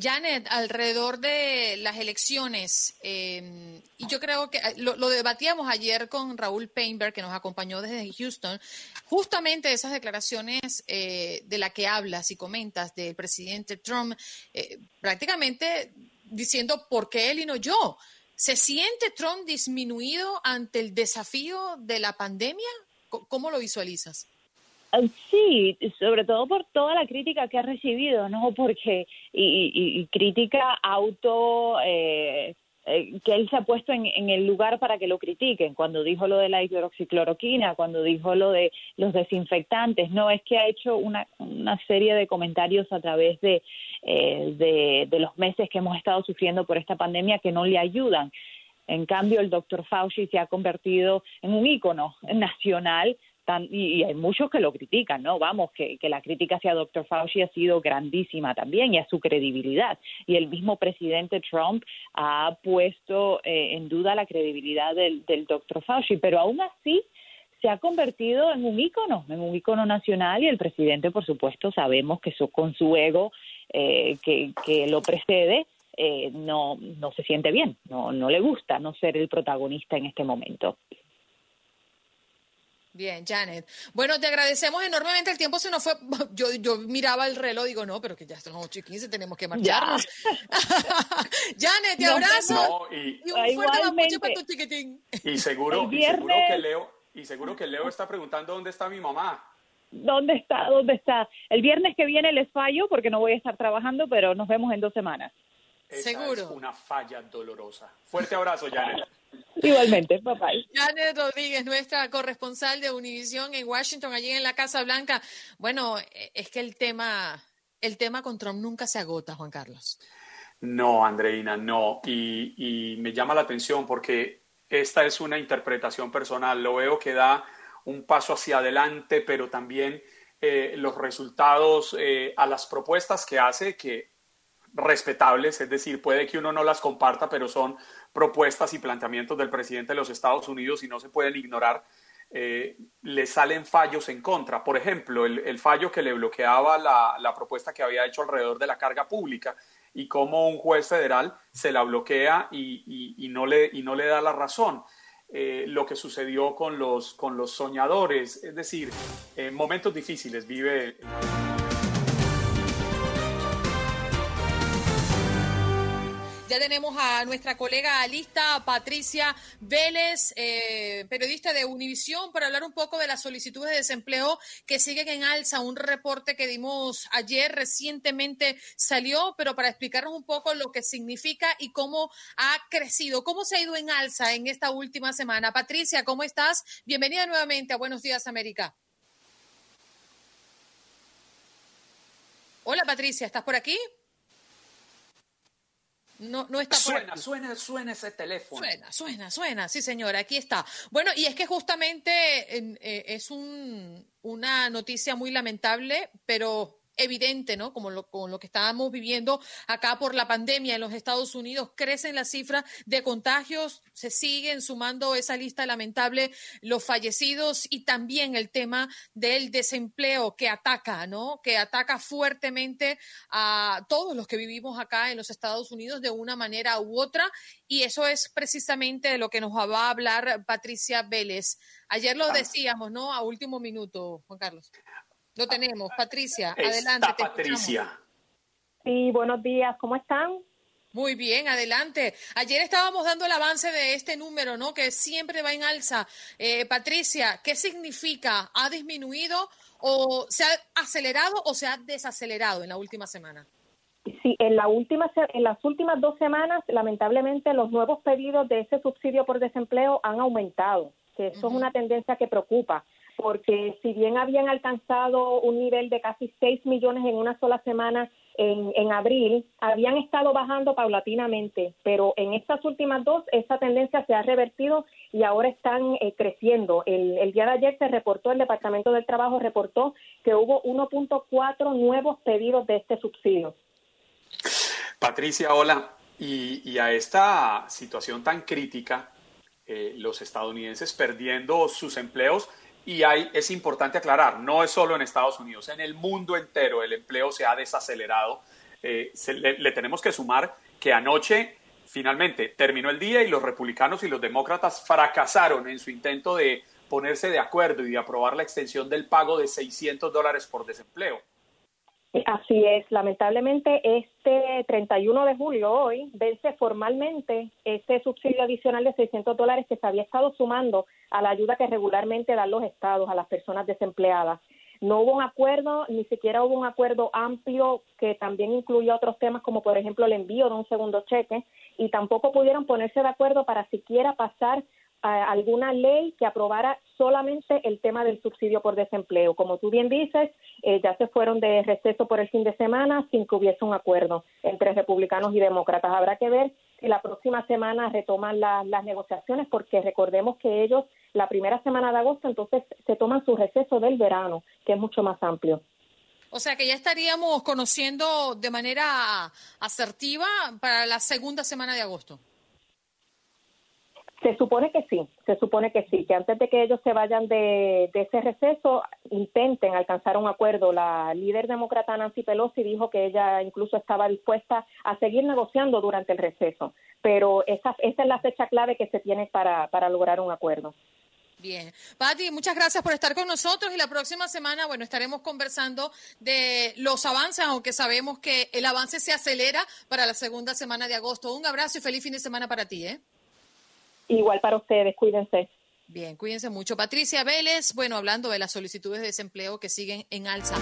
Speaker 1: Janet, alrededor de las elecciones, em, y yo creo que eh, lo, debatíamos ayer con Raúl Painberg, que nos acompañó desde Houston, justamente esas declaraciones eh, de la que hablas y comentas del presidente Trump, eh, prácticamente diciendo por qué él y no yo. ¿Se siente Trump disminuido ante el desafío de la pandemia? ¿Cómo lo visualizas?
Speaker 9: Sí, sobre todo por toda la crítica que ha recibido, ¿no? Porque, y, crítica auto, eh, eh, que él se ha puesto en, el lugar para que lo critiquen, cuando dijo lo de la hidroxicloroquina, cuando dijo lo de los desinfectantes, no, es que ha hecho una, una serie de comentarios a través de, de, de los meses que hemos estado sufriendo por esta pandemia que no le ayudan. En cambio, el doctor Fauci se ha convertido en un ícono nacional y, hay muchos que lo critican, ¿no? Vamos, que, la crítica hacia Dr. Fauci ha sido grandísima también y a su credibilidad. Y el mismo presidente Trump ha puesto eh, en duda la credibilidad del, del Dr. Fauci, pero aún así se ha convertido en un ícono, en un ícono nacional y el presidente, por supuesto, sabemos que eso, con su ego eh, que, que lo precede, eh, no, no se siente bien, no, no le gusta no ser el protagonista en este momento.
Speaker 1: Bien, Janet. Bueno, te agradecemos enormemente. El tiempo se nos fue. Yo, yo miraba el reloj, digo, no, pero que ya son las 8 y 15, tenemos que marcharnos. Janet, te abrazo. y, un fuerte
Speaker 10: para tu chiquitín. Y seguro, y seguro que Leo, y seguro que Leo está preguntando dónde está mi mamá.
Speaker 9: ¿Dónde está? ¿Dónde está? El viernes que viene les fallo porque no voy a estar trabajando, pero nos vemos en dos semanas.
Speaker 10: Seguro. Es una falla dolorosa. Fuerte abrazo, Janet.
Speaker 9: Igualmente, papá.
Speaker 1: Janet Rodríguez, nuestra corresponsal de Univisión en Washington, allí en la Casa Blanca. Bueno, es que el tema, el tema con Trump nunca se agota, Juan Carlos.
Speaker 10: No, Andreina, no. Y, me llama la atención porque esta es una interpretación personal. Lo veo que da un paso hacia adelante, pero también eh, los resultados eh, a las propuestas que hace, que respetables, es decir, puede que uno no las comparta, pero son propuestas y planteamientos del presidente de los Estados Unidos y no se pueden ignorar, eh, le salen fallos en contra. Por ejemplo, el, fallo que le bloqueaba la, propuesta que había hecho alrededor de la carga pública y cómo un juez federal se la bloquea y, no, le, da la razón. Eh, lo que sucedió con los, soñadores, es decir, en momentos difíciles vive.
Speaker 1: Ya tenemos a nuestra colega lista, Patricia Vélez, eh, periodista de Univisión, para hablar un poco de las solicitudes de desempleo que siguen en alza. Un reporte que dimos ayer recientemente salió, pero para explicarnos un poco lo que significa y cómo ha crecido, cómo se ha ido en alza en esta última semana. Patricia, ¿cómo estás? Bienvenida nuevamente a Buenos Días, América. Hola, Patricia, ¿estás por aquí? No, no está
Speaker 10: suena, suena, suena ese teléfono.
Speaker 1: Suena, suena, suena, sí señora, aquí está. Bueno, y es que justamente eh, es un, una noticia muy lamentable, pero evidente, ¿no? Como lo, con lo que estábamos viviendo acá por la pandemia en los Estados Unidos, crecen las cifras de contagios, se siguen sumando esa lista lamentable los fallecidos y también el tema del desempleo que ataca, ¿no? Que ataca fuertemente a todos los que vivimos acá en los Estados Unidos de una manera u otra y eso es precisamente de lo que nos va a hablar Patricia Vélez. Ayer lo ah. decíamos, ¿no? A último minuto, Juan Carlos. Lo tenemos. Patricia, adelante.
Speaker 10: Patricia.
Speaker 11: Sí, buenos días. ¿Cómo están?
Speaker 1: Muy bien, adelante. Ayer estábamos dando el avance de este número, ¿no? Que siempre va en alza. Eh, Patricia, ¿qué significa? ¿Ha disminuido o se ha acelerado o se ha desacelerado en la última semana?
Speaker 11: Sí, en, la última, en las últimas dos semanas, lamentablemente, los nuevos pedidos de ese subsidio por desempleo han aumentado, que eso es una tendencia que preocupa porque si bien habían alcanzado un nivel de casi 6 millones en una sola semana en, en, abril, habían estado bajando paulatinamente, pero en estas últimas dos esa tendencia se ha revertido y ahora están eh, creciendo. El, el, día de ayer se reportó, el Departamento del Trabajo reportó que hubo 1.4 nuevos pedidos de este subsidio.
Speaker 10: Patricia, hola. Y, y a esta situación tan crítica, eh, los estadounidenses perdiendo sus empleos, y hay, es importante aclarar, no es solo en Estados Unidos, en el mundo entero el empleo se ha desacelerado. Eh, le, tenemos que sumar que anoche finalmente terminó el día y los republicanos y los demócratas fracasaron en su intento de ponerse de acuerdo y de aprobar la extensión del pago de 600 dólares por desempleo.
Speaker 11: Así es, lamentablemente este 31 de julio, hoy, vence formalmente ese subsidio adicional de 600 dólares que se había estado sumando a la ayuda que regularmente dan los estados a las personas desempleadas. No hubo un acuerdo, ni siquiera hubo un acuerdo amplio que también incluía otros temas como por ejemplo el envío de un segundo cheque y tampoco pudieron ponerse de acuerdo para siquiera pasar alguna ley que aprobara solamente el tema del subsidio por desempleo. Como tú bien dices, eh, ya se fueron de receso por el fin de semana sin que hubiese un acuerdo entre republicanos y demócratas. Habrá que ver si la próxima semana retoman las negociaciones, porque recordemos que ellos la primera semana de agosto entonces se toman su receso del verano, que es mucho más amplio.
Speaker 1: O sea que ya estaríamos conociendo de manera asertiva para la segunda semana de agosto.
Speaker 11: Se supone que sí, se supone que sí, que antes de que ellos se vayan de, ese receso intenten alcanzar un acuerdo. La líder demócrata Nancy Pelosi dijo que ella incluso estaba dispuesta a seguir negociando durante el receso, pero esa, es la fecha clave que se tiene para, para lograr un acuerdo.
Speaker 1: Bien. Patti, muchas gracias por estar con nosotros y la próxima semana, bueno, estaremos conversando de los avances, aunque sabemos que el avance se acelera para la segunda semana de agosto. Un abrazo y feliz fin de semana para ti, ¿eh?
Speaker 11: Igual para ustedes, cuídense.
Speaker 1: Bien, cuídense mucho. Patricia Vélez, bueno, hablando de las solicitudes de desempleo que siguen en alza.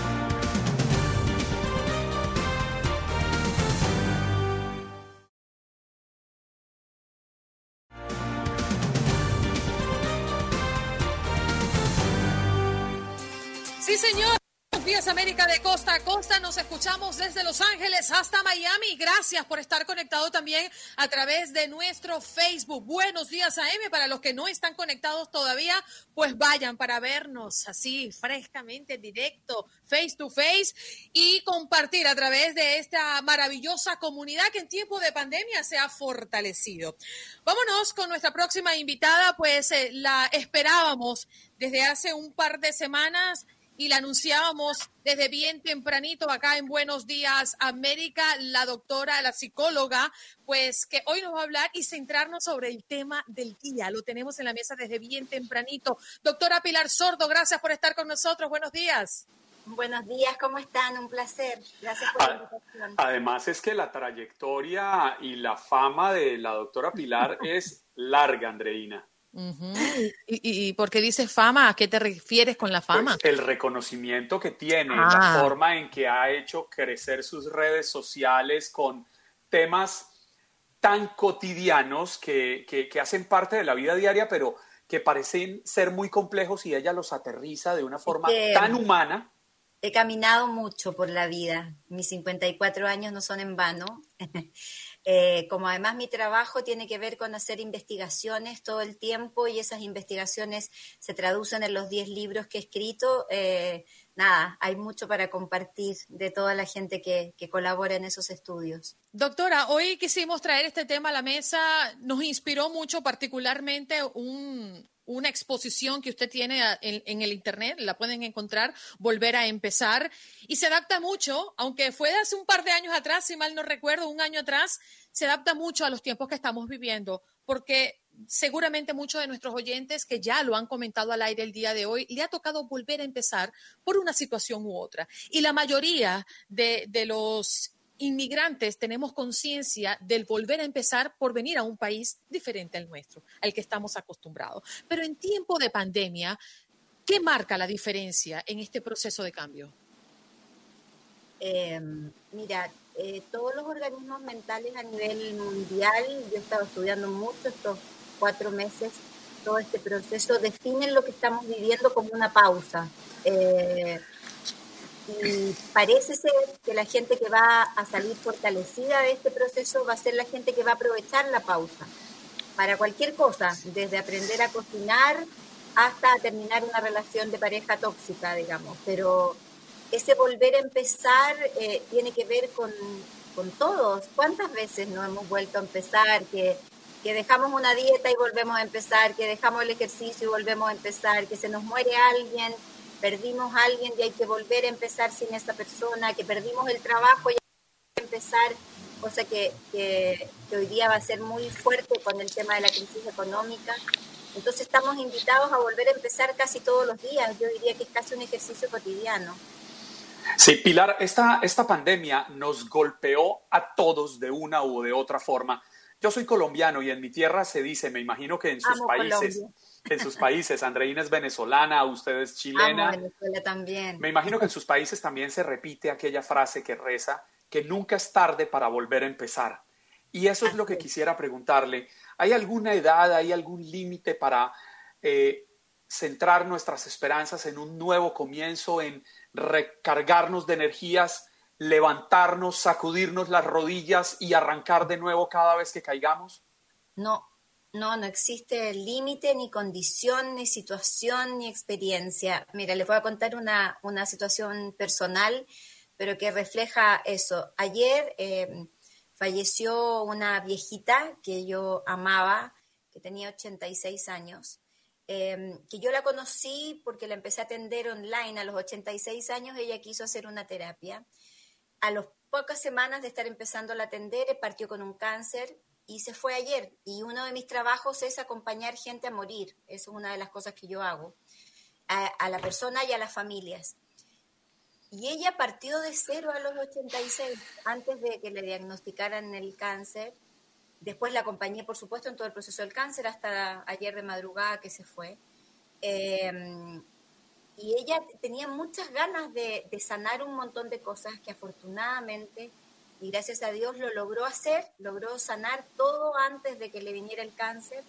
Speaker 1: Sí, señor. Buenos días, América de costa a costa. Nos escuchamos desde Los Ángeles hasta Miami. Gracias por estar conectado también a través de nuestro Facebook. Buenos días, AM. Para los que no están conectados todavía, pues vayan para vernos así frescamente, directo, face to face y compartir a través de esta maravillosa comunidad que en tiempo de pandemia se ha fortalecido. Vámonos con nuestra próxima invitada, pues eh, la esperábamos desde hace un par de semanas y la anunciábamos desde bien tempranito acá en Buenos Días América, la doctora, la psicóloga, pues que hoy nos va a hablar y centrarnos sobre el tema del día. Lo tenemos en la mesa desde bien tempranito. Doctora Pilar Sordo, gracias por estar con nosotros. Buenos días.
Speaker 12: Buenos días, ¿cómo están? Un placer. Gracias por la invitación.
Speaker 10: Además es que la trayectoria y la fama de la doctora Pilar es larga, Andreina.
Speaker 1: ¿Y, y, por qué dices fama? ¿A qué te refieres con la fama?
Speaker 10: Pues, el reconocimiento que tiene, la ah. forma en que ha hecho crecer sus redes sociales con temas tan cotidianos que, que, hacen parte de la vida diaria, pero que parecen ser muy complejos y ella los aterriza de una forma tan humana.
Speaker 12: He caminado mucho por la vida. Mis 54 años no son en vano. Eh, como además mi trabajo tiene que ver con hacer investigaciones todo el tiempo y esas investigaciones se traducen en los 10 libros que he escrito, eh, nada, hay mucho para compartir de toda la gente que, que colabora en esos estudios.
Speaker 1: Doctora, hoy quisimos traer este tema a la mesa, nos inspiró mucho particularmente un, una exposición que usted tiene en, el Internet, la pueden encontrar, volver a empezar, y se adapta mucho, aunque fue hace un par de años atrás, si mal no recuerdo, un año atrás, se adapta mucho a los tiempos que estamos viviendo, porque seguramente muchos de nuestros oyentes que ya lo han comentado al aire el día de hoy, le ha tocado volver a empezar por una situación u otra. Y la mayoría de, de los inmigrantes tenemos conciencia del volver a empezar por venir a un país diferente al nuestro, al que estamos acostumbrados. Pero en tiempo de pandemia, ¿qué marca la diferencia en este proceso de cambio?
Speaker 12: Em, mira, eh, todos los organismos mentales a nivel mundial, yo he estado estudiando mucho estos cuatro meses, todo este proceso, definen lo que estamos viviendo como una pausa. Eh, y parece ser que la gente que va a salir fortalecida de este proceso va a ser la gente que va a aprovechar la pausa para cualquier cosa, desde aprender a cocinar hasta terminar una relación de pareja tóxica, digamos. Pero ese volver a empezar eh, tiene que ver con, con, todos. ¿Cuántas veces no hemos vuelto a empezar? Que, que dejamos una dieta y volvemos a empezar, que dejamos el ejercicio y volvemos a empezar, que se nos muere alguien perdimos a alguien y hay que volver a empezar sin esa persona, que perdimos el trabajo y hay que empezar, cosa que, que, hoy día va a ser muy fuerte con el tema de la crisis económica. Entonces estamos invitados a volver a empezar casi todos los días. Yo diría que es casi un ejercicio cotidiano.
Speaker 10: Sí, Pilar, esta, esta pandemia nos golpeó a todos de una u de otra forma. Yo soy colombiano y en mi tierra se dice, me imagino que en sus países, en sus países. Andreina es venezolana, usted es chilena.
Speaker 12: Venezuela también.
Speaker 10: Me imagino que en sus países también se repite aquella frase que reza, que nunca es tarde para volver a empezar. Y eso es lo que quisiera preguntarle. ¿Hay alguna edad, hay algún límite para eh, centrar nuestras esperanzas en un nuevo comienzo, en recargarnos de energías, levantarnos, sacudirnos las rodillas y arrancar de nuevo cada vez que caigamos?
Speaker 12: No, no, no existe límite, ni condición, ni situación, ni experiencia. Mira, les voy a contar una, una situación personal, pero que refleja eso. Ayer eh, falleció una viejita que yo amaba, que tenía 86 años, eh, que yo la conocí porque la empecé a atender online a los 86 años, ella quiso hacer una terapia a las pocas semanas de estar empezando a atender, partió con un cáncer y se fue ayer. Y uno de mis trabajos es acompañar gente a morir. Eso es una de las cosas que yo hago. A, la persona y a las familias. Y ella partió de cero a los 86, antes de que le diagnosticaran el cáncer. Después la acompañé, por supuesto, en todo el proceso del cáncer, hasta ayer de madrugada que se fue. Eh, y ella tenía muchas ganas de, sanar un montón de cosas que afortunadamente y gracias a Dios lo logró hacer, logró sanar todo antes de que le viniera el cáncer.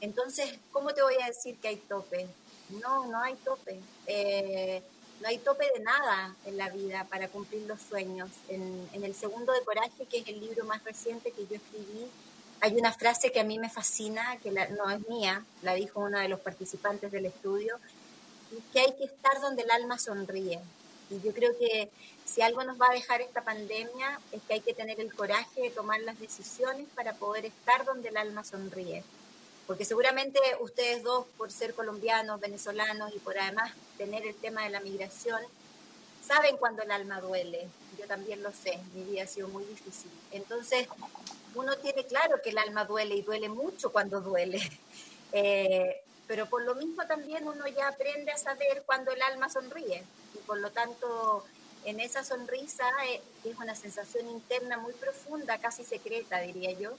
Speaker 12: Entonces, ¿cómo te voy a decir que hay tope? No, no hay tope. Eh, no hay tope de nada en la vida para cumplir los sueños. En, en, El Segundo de Coraje, que es el libro más reciente que yo escribí, hay una frase que a mí me fascina, que no es mía, la dijo uno de los participantes del estudio, que hay que estar donde el alma sonríe. Y yo creo que si algo nos va a dejar esta pandemia es que hay que tener el coraje de tomar las decisiones para poder estar donde el alma sonríe. Porque seguramente ustedes dos, por ser colombianos, venezolanos y por además tener el tema de la migración, saben cuando el alma duele. Yo también lo sé, mi vida ha sido muy difícil. Entonces, uno tiene claro que el alma duele y duele mucho cuando duele. Eh, pero por lo mismo también uno ya aprende a saber cuando el alma sonríe por lo tanto en esa sonrisa, eh, que es una sensación interna muy profunda, casi secreta diría yo,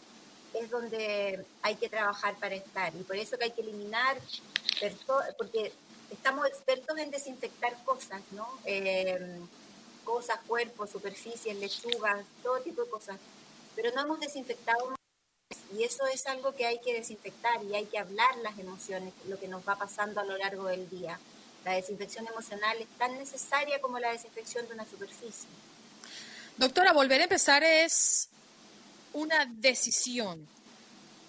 Speaker 12: es donde hay que trabajar para estar y por eso que hay que eliminar, porque estamos expertos en desinfectar cosas, ¿no? Eh, cosas, cuerpos, superficies, lechugas, todo tipo de cosas, pero no hemos desinfectado y eso es algo que hay que desinfectar y hay que hablar las emociones, lo que nos va pasando a lo largo del día. La desinfección emocional es tan necesaria como la desinfección de una superficie.
Speaker 1: Doctora, volver a empezar es una decisión.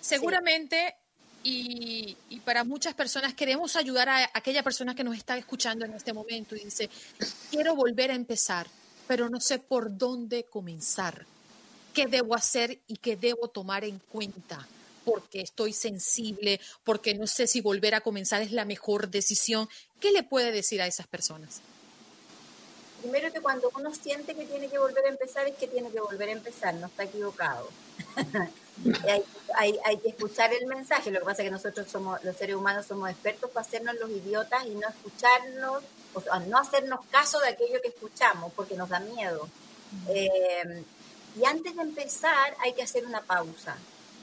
Speaker 1: Seguramente, y, y, para muchas personas queremos ayudar a aquella persona que nos está escuchando en este momento y dice, quiero volver a empezar, pero no sé por dónde comenzar qué debo hacer y qué debo tomar en cuenta, porque estoy sensible, porque no sé si volver a comenzar es la mejor decisión. ¿Qué le puede decir a esas personas?
Speaker 12: Primero que cuando uno siente que tiene que volver a empezar es que tiene que volver a empezar, no está equivocado. hay, hay, que escuchar el mensaje, lo que pasa es que nosotros somos, los seres humanos somos expertos para hacernos los idiotas y no escucharnos, o sea, no hacernos caso de aquello que escuchamos porque nos da miedo. Eh, y antes de empezar hay que hacer una pausa.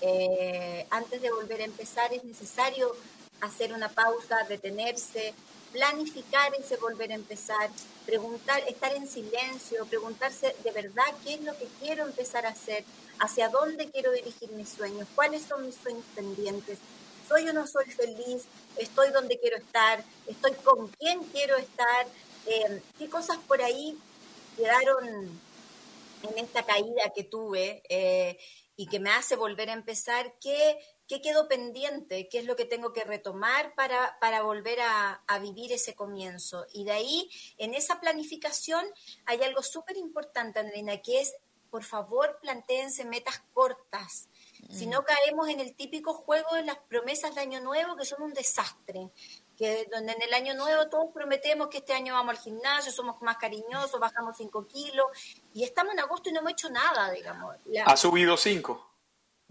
Speaker 12: Eh, antes de volver a empezar es necesario hacer una pausa, detenerse, planificar ese volver a empezar, preguntar, estar en silencio, preguntarse de verdad qué es lo que quiero empezar a hacer, hacia dónde quiero dirigir mis sueños, cuáles son mis sueños pendientes, soy o no soy feliz, estoy donde quiero estar, estoy con quién quiero estar, eh, qué cosas por ahí quedaron en esta caída que tuve eh, y que me hace volver a empezar, ¿qué, ¿qué, quedó pendiente? ¿Qué es lo que tengo que retomar para, para volver a, a, vivir ese comienzo? Y de ahí, en esa planificación, hay algo súper importante, Andrina, que es, por favor, plantéense metas cortas. Si no mm. caemos en el típico juego de las promesas de Año Nuevo, que son un desastre que donde en el año nuevo todos prometemos que este año vamos al gimnasio, somos más cariñosos, bajamos 5 kilos, y estamos en agosto y no hemos hecho nada, digamos.
Speaker 10: ha subido 5.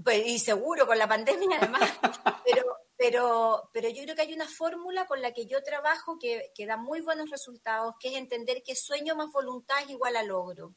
Speaker 12: Pues, y seguro, con la pandemia además. pero, pero, pero yo creo que hay una fórmula con la que yo trabajo que, que da muy buenos resultados, que es entender que sueño más voluntad es igual a logro.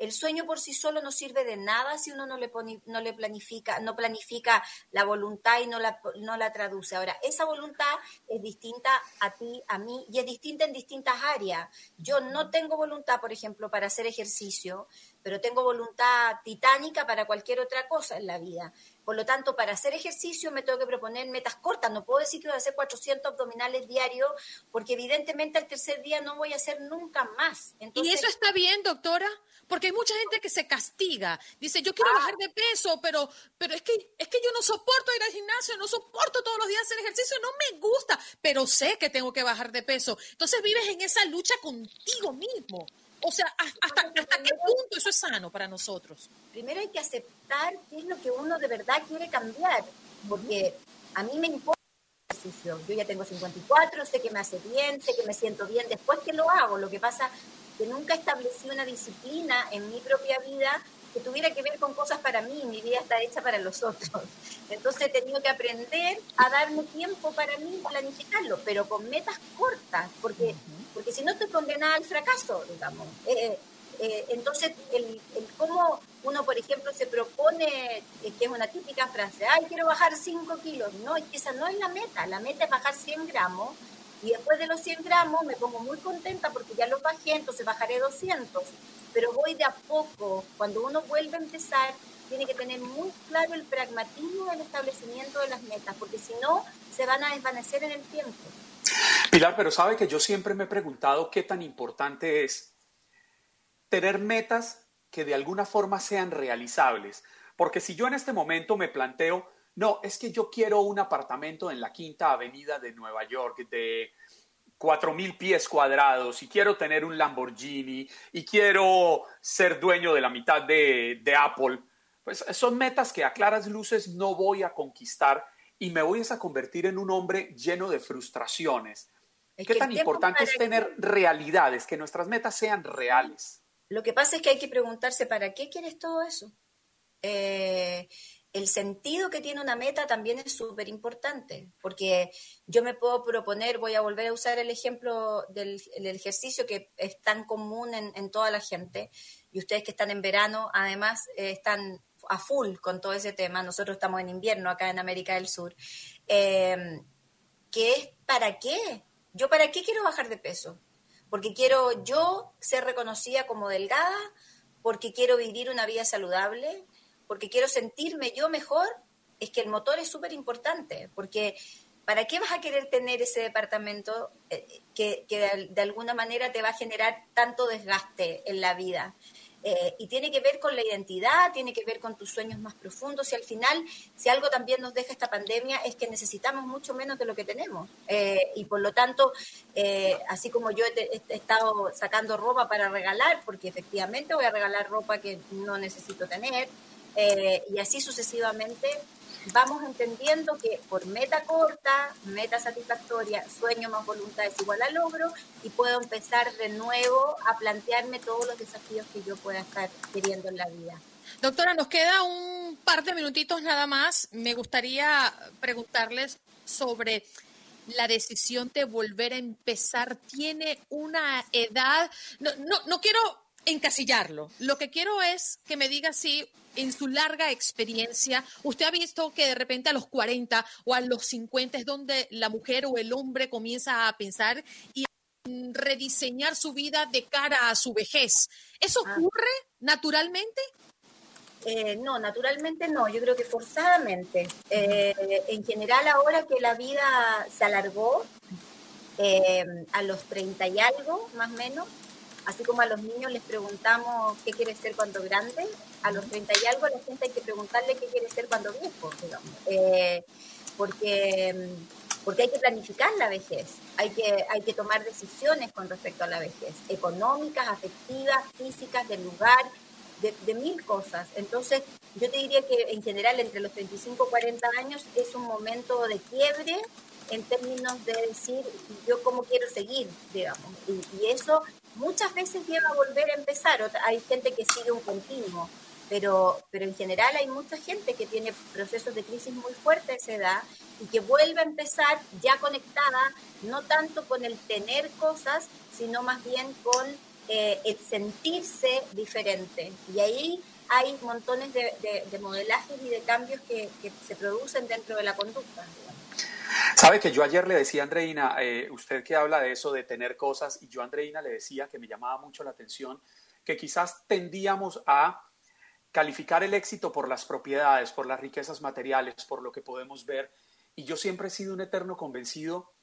Speaker 12: El sueño por sí solo no sirve de nada si uno no le, no le planifica, no planifica la voluntad y no la, no la traduce. Ahora, esa voluntad es distinta a ti, a mí, y es distinta en distintas áreas. Yo no tengo voluntad, por ejemplo, para hacer ejercicio, pero tengo voluntad titánica para cualquier otra cosa en la vida. Por lo tanto, para hacer ejercicio me tengo que proponer metas cortas. No puedo decir que voy a hacer 400 abdominales diarios, porque evidentemente al tercer día no voy a hacer nunca más.
Speaker 1: ¿Y eso está bien, doctora? Porque hay mucha gente que se castiga. Dice, yo quiero ah. bajar de peso, pero, pero es, que, es que yo no soporto ir al gimnasio, no soporto todos los días hacer ejercicio, no me gusta, pero sé que tengo que bajar de peso. Entonces vives en esa lucha contigo mismo. O sea, ¿hasta, hasta qué punto eso es sano para nosotros?
Speaker 12: Primero hay que aceptar qué es lo que uno de verdad quiere cambiar, porque a mí me importa el ejercicio. Yo ya tengo 54, sé que me hace bien, sé que me siento bien después que lo hago. Lo que pasa es que nunca establecí una disciplina en mi propia vida que tuviera que ver con cosas para mí, mi vida está hecha para los otros. Entonces he tenido que aprender a darme tiempo para mí, planificarlo, pero con metas cortas, porque, porque si no estoy condenada al fracaso, digamos. Eh, eh, entonces, el, el, cómo uno, por ejemplo, se propone, eh, que es una típica frase, ay, quiero bajar 5 kilos. No, es que esa no es la meta, la meta es bajar 100 gramos y después de los 100 gramos me pongo muy contenta porque ya los bajé, entonces bajaré 200 pero voy de a poco. Cuando uno vuelve a empezar, tiene que tener muy claro el pragmatismo del establecimiento de las metas, porque si no, se van a desvanecer en el tiempo.
Speaker 10: Pilar, pero sabe que yo siempre me he preguntado qué tan importante es tener metas que de alguna forma sean realizables. Porque si yo en este momento me planteo, no, es que yo quiero un apartamento en la Quinta Avenida de Nueva York de cuatro mil pies cuadrados y quiero tener un Lamborghini y quiero ser dueño de la mitad de, Apple, pues son metas que a claras luces no voy a conquistar y me voy a convertir en un hombre lleno de frustraciones. ¿Qué tan importante es tener realidades, que nuestras metas sean reales?
Speaker 12: Lo que pasa es que hay que preguntarse, ¿para qué quieres todo eso? Eh, el sentido que tiene una meta también es súper importante, porque yo me puedo proponer, voy a volver a usar el ejemplo del, ejercicio que es tan común en, toda la gente, y ustedes que están en verano, además, eh, están a full con todo ese tema, nosotros estamos en invierno acá en América del Sur, eh, ¿qué es para qué? ¿Yo para qué quiero bajar de peso? Porque quiero yo ser reconocida como delgada, porque quiero vivir una vida saludable, porque quiero sentirme yo mejor, es que el motor es súper importante, porque ¿para qué vas a querer tener ese departamento eh, que, de, alguna manera te va a generar tanto desgaste en la vida? Eh, y tiene que ver con la identidad, tiene que ver con tus sueños más profundos y al final, si algo también nos deja esta pandemia es que necesitamos mucho menos de lo que tenemos. Eh, y por lo tanto, así como yo he, estado sacando ropa para regalar, porque efectivamente voy a regalar ropa que no necesito tener, eh, y así sucesivamente vamos entendiendo que por meta corta, meta satisfactoria, sueño más voluntad es igual a logro y puedo empezar de nuevo a plantearme todos los desafíos que yo pueda estar queriendo en la vida.
Speaker 1: Doctora, nos queda un par de minutitos nada más. Me gustaría preguntarles sobre la decisión de volver a empezar. ¿Tiene una edad? No, no, no quiero encasillarlo. Lo que quiero es que me diga si en su larga experiencia usted ha visto que de repente a los 40 o a los 50 es donde la mujer o el hombre comienza a pensar y rediseñar su vida de cara a su vejez. ¿Eso ah. ocurre naturalmente?
Speaker 12: Eh, no, naturalmente no, yo creo que forzadamente. Eh, en general ahora que la vida se alargó eh, a los 30 y algo, más o menos, Así como a los niños les preguntamos qué quiere ser cuando grande, a los 30 y algo a la gente hay que preguntarle qué quiere ser cuando viejo, digamos. Eh, porque, porque hay que planificar la vejez, hay que, hay que tomar decisiones con respecto a la vejez, económicas, afectivas, físicas, del lugar, de, de, mil cosas. Entonces, yo te diría que en general entre los 35 y 40 años es un momento de quiebre en términos de decir yo cómo quiero seguir, digamos. Y, eso muchas veces lleva a volver a empezar. Hay gente que sigue un continuo, pero, pero en general hay mucha gente que tiene procesos de crisis muy fuertes a esa edad y que vuelve a empezar ya conectada, no tanto con el tener cosas, sino más bien con eh, el sentirse diferente. Y ahí hay montones de, de, modelajes y de cambios que, se producen dentro de la conducta.
Speaker 10: Sabe que yo ayer le decía a Andreina, eh, usted que habla de eso, de tener cosas, y yo Andreina le decía que me llamaba mucho la atención, que quizás tendíamos a calificar el éxito por las propiedades, por las riquezas materiales, por lo que podemos ver. Y yo siempre he sido un eterno convencido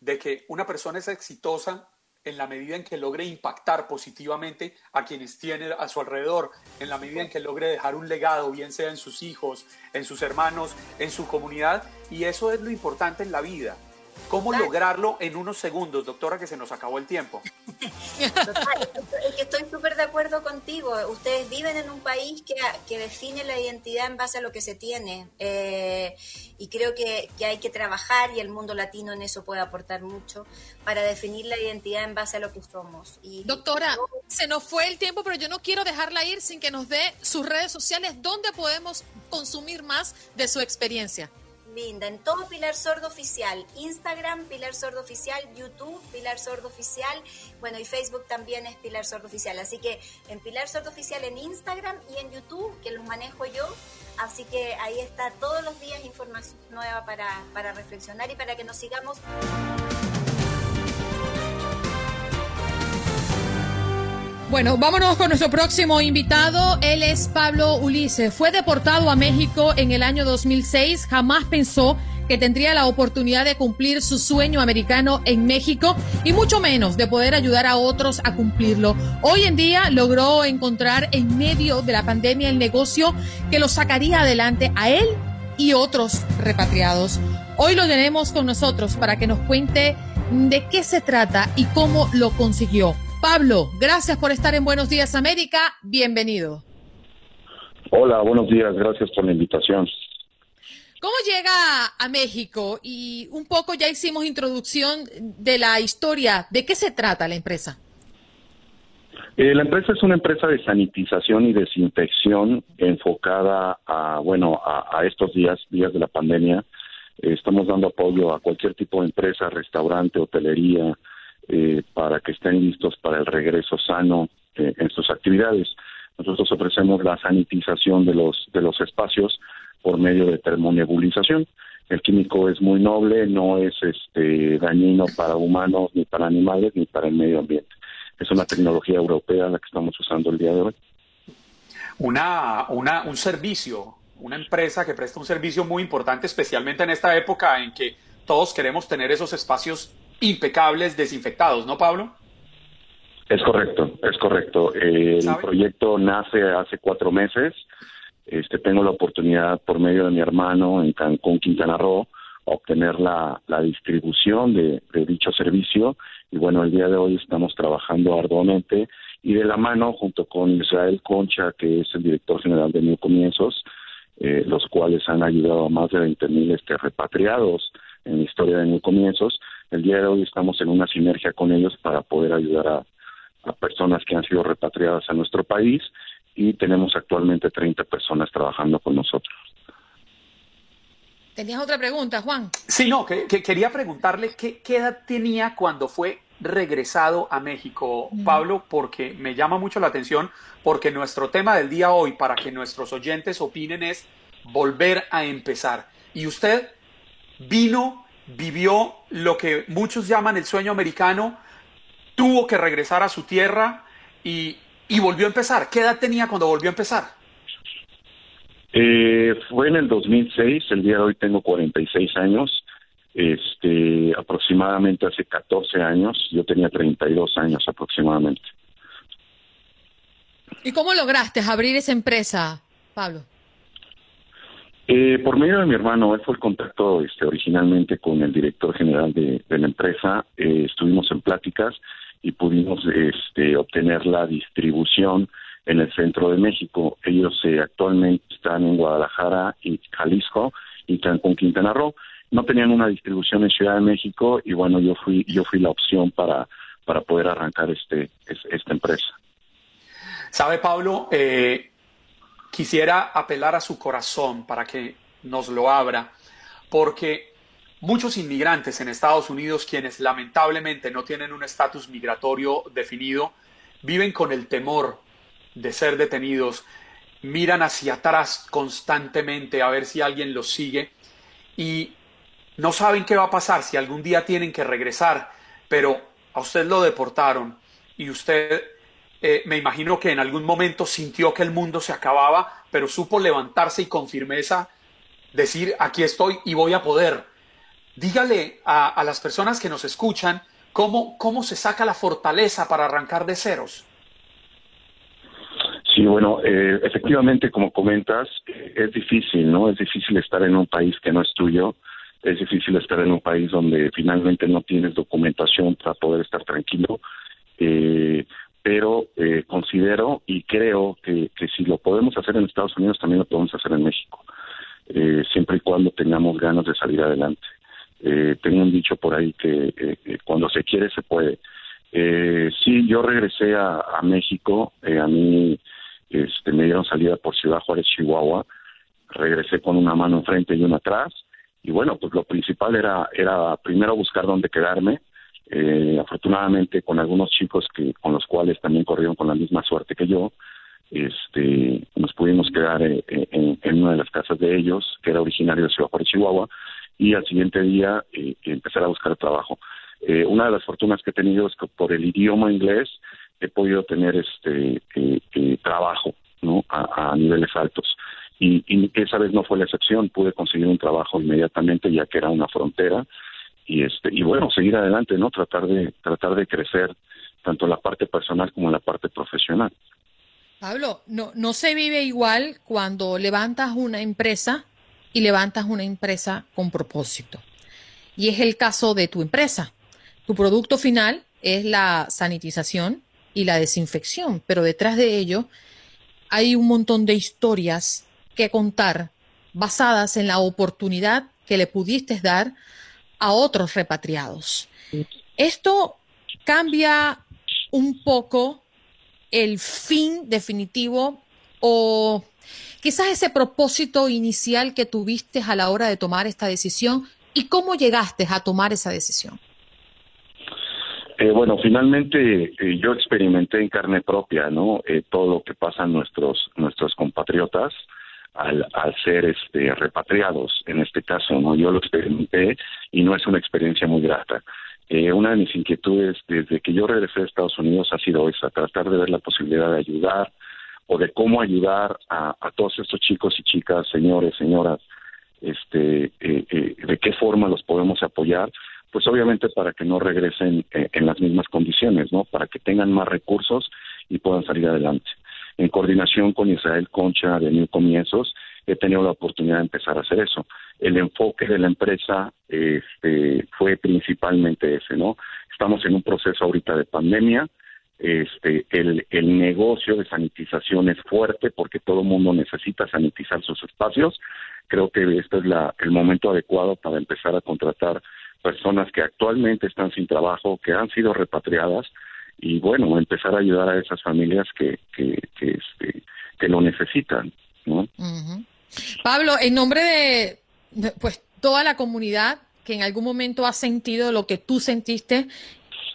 Speaker 10: de que una persona es exitosa en la medida en que logre impactar positivamente a quienes tiene a su alrededor, en la medida en que logre dejar un legado, bien sea en sus hijos, en sus hermanos, en su comunidad, y eso es lo importante en la vida. ¿Cómo lograrlo en unos segundos, doctora, que se nos acabó el tiempo?
Speaker 12: Total, es que estoy súper de acuerdo contigo. Ustedes viven en un país que, que, define la identidad en base a lo que se tiene. Eh, y creo que, que, hay que trabajar y el mundo latino en eso puede aportar mucho para definir la identidad en base a lo que somos. Y,
Speaker 1: Doctora, se nos fue el tiempo, pero yo no quiero dejarla ir sin que nos dé sus redes sociales donde podemos consumir más de su experiencia.
Speaker 12: Linda, en todo Pilar Sordo Oficial, Instagram Pilar Sordo Oficial, YouTube Pilar Sordo Oficial, bueno y Facebook también es Pilar Sordo Oficial, así que en Pilar Sordo Oficial en Instagram y en YouTube, que los manejo yo, así que ahí está todos los días información nueva para, para reflexionar y para que nos sigamos.
Speaker 1: Bueno, vámonos con nuestro próximo invitado. Él es Pablo Ulises. Fue deportado a México en el año 2006. Jamás pensó que tendría la oportunidad de cumplir su sueño americano en México y mucho menos de poder ayudar a otros a cumplirlo. Hoy en día logró encontrar en medio de la pandemia el negocio que lo sacaría adelante a él y otros repatriados. Hoy lo tenemos con nosotros para que nos cuente de qué se trata y cómo lo consiguió. Pablo, gracias por estar en Buenos Días América. Bienvenido.
Speaker 13: Hola, buenos días. Gracias por la invitación.
Speaker 1: ¿Cómo llega a México? Y un poco ya hicimos introducción de la historia. ¿De qué se trata la empresa?
Speaker 13: Eh, la empresa es una empresa de sanitización y desinfección enfocada a, bueno, a, estos días, días de la pandemia. Eh, estamos dando apoyo a cualquier tipo de empresa, restaurante, hotelería, eh, para que estén listos para el regreso sano eh, en sus actividades. Nosotros ofrecemos la sanitización de los, de los espacios por medio de termonebulización. El químico es muy noble, no es este, dañino para humanos, ni para animales, ni para el medio ambiente. Es una tecnología europea la que estamos usando el día de hoy.
Speaker 10: Una, una, un servicio, una empresa que presta un servicio muy importante, especialmente en esta época en que todos queremos tener esos espacios impecables, desinfectados, ¿no, Pablo?
Speaker 13: Es correcto, es correcto. el proyecto nace hace cuatro meses. Este, tengo la oportunidad por medio de mi hermano en Cancún, Quintana Roo, obtener la, la distribución de, dicho servicio. Y bueno, el día de hoy estamos trabajando arduamente y de la mano junto con Israel Concha, que es el director general de New Comienzos, eh, los cuales han ayudado a más de 20 mil este, repatriados en la historia de New Comienzos, el día de hoy estamos en una sinergia con ellos para poder ayudar a, personas que han sido repatriadas a nuestro país y tenemos actualmente 30 personas trabajando con nosotros.
Speaker 1: ¿Tenías otra pregunta, Juan?
Speaker 10: Sí, no, que, quería preguntarle qué, edad tenía cuando fue regresado a México, Pablo, porque me llama mucho la atención, porque nuestro tema del día hoy, para que nuestros oyentes opinen, es volver a empezar. Y usted vino vivió lo que muchos llaman el sueño americano, tuvo que regresar a su tierra y, volvió a empezar. ¿Qué edad tenía cuando volvió a empezar?
Speaker 13: Eh, fue en el 2006, el día de hoy tengo 46 años, este, aproximadamente hace 14 años, yo tenía 32 años aproximadamente.
Speaker 1: ¿Y cómo lograste abrir esa empresa, Pablo?
Speaker 13: Eh, por medio de mi hermano, él fue el contacto este, originalmente con el director general de, la empresa. Eh, estuvimos en pláticas y pudimos este, obtener la distribución en el centro de México. Ellos eh, actualmente están en Guadalajara y Jalisco y Cancún, Quintana Roo. No tenían una distribución en Ciudad de México y bueno, yo fui yo fui la opción para para poder arrancar este esta empresa.
Speaker 10: Sabe Pablo, eh, quisiera apelar a su corazón para que nos lo abra, porque muchos inmigrantes en Estados Unidos, quienes lamentablemente no tienen un estatus migratorio definido, viven con el temor de ser detenidos, miran hacia atrás constantemente a ver si alguien los sigue y no saben qué va a pasar, si algún día tienen que regresar, pero a usted lo deportaron y usted eh, me imagino que en algún momento sintió que el mundo se acababa, pero supo levantarse y con firmeza decir, aquí estoy y voy a poder. Dígale a, las personas que nos escuchan cómo, cómo se saca la fortaleza para arrancar de ceros.
Speaker 13: Sí, bueno, eh, efectivamente, como comentas, es difícil, ¿no? Es difícil estar en un país que no es tuyo, es difícil estar en un país donde finalmente no tienes documentación para poder estar tranquilo, eh, pero eh, considero y creo que, que si lo podemos hacer en Estados Unidos, también lo podemos hacer en México, eh, siempre y cuando tengamos ganas de salir adelante. Eh, tengo un dicho por ahí que eh, cuando se quiere se puede. Eh, sí, yo regresé a, a México, a mí este, me dieron salida por Ciudad Juárez, Chihuahua, regresé con una mano enfrente y una atrás, y bueno, pues lo principal era, era primero buscar dónde quedarme, eh, afortunadamente con algunos chicos que con los cuales también corrieron con la misma suerte que yo, este, nos pudimos quedar eh, en, en, una de las casas de ellos, que era originario de Ciudad Juárez, Chihuahua, y al siguiente día eh, empezar a buscar trabajo. Eh, una de las fortunas que he tenido es que por el idioma inglés he podido tener este eh, eh trabajo no a, a niveles altos y, y, esa vez no fue la excepción pude conseguir un trabajo inmediatamente ya que era una frontera y este y bueno seguir adelante no tratar de tratar de crecer tanto la parte personal como la parte profesional.
Speaker 1: Pablo no no se vive igual cuando levantas una empresa y levantas una empresa con propósito. Y es el caso de tu empresa. Tu producto final es la sanitización y la desinfección, pero detrás de ello hay un montón de historias que contar basadas en la oportunidad que le pudiste dar a otros repatriados. Esto cambia un poco el fin definitivo o quizás ese propósito inicial que tuviste a la hora de tomar esta decisión y cómo llegaste a tomar esa decisión.
Speaker 13: Eh, bueno, finalmente eh, yo experimenté en carne propia, ¿no? Eh, todo lo que pasan nuestros nuestros compatriotas al, ser este repatriados, en este caso, ¿no? Yo lo experimenté y no es una experiencia muy grata. Eh, una de mis inquietudes desde que yo regresé a Estados Unidos ha sido esa, tratar de ver la posibilidad de ayudar o de cómo ayudar a, a todos estos chicos y chicas, señores, señoras, este, eh, eh, de qué forma los podemos apoyar pues obviamente para que no regresen eh, en las mismas condiciones, ¿no? Para que tengan más recursos y puedan salir adelante. En coordinación con Israel Concha de New Comienzos, he tenido la oportunidad de empezar a hacer eso. El enfoque de la empresa este, fue principalmente ese, ¿no? Estamos en un proceso ahorita de pandemia, este, el, el negocio de sanitización es fuerte porque todo el mundo necesita sanitizar sus espacios. Creo que este es la, el momento adecuado para empezar a contratar personas que actualmente están sin trabajo, que han sido repatriadas y bueno, empezar a ayudar a esas familias que, que, que, este, que lo necesitan. ¿no?
Speaker 1: Pablo, en nombre de pues toda la comunidad que en algún momento ha sentido lo que tú sentiste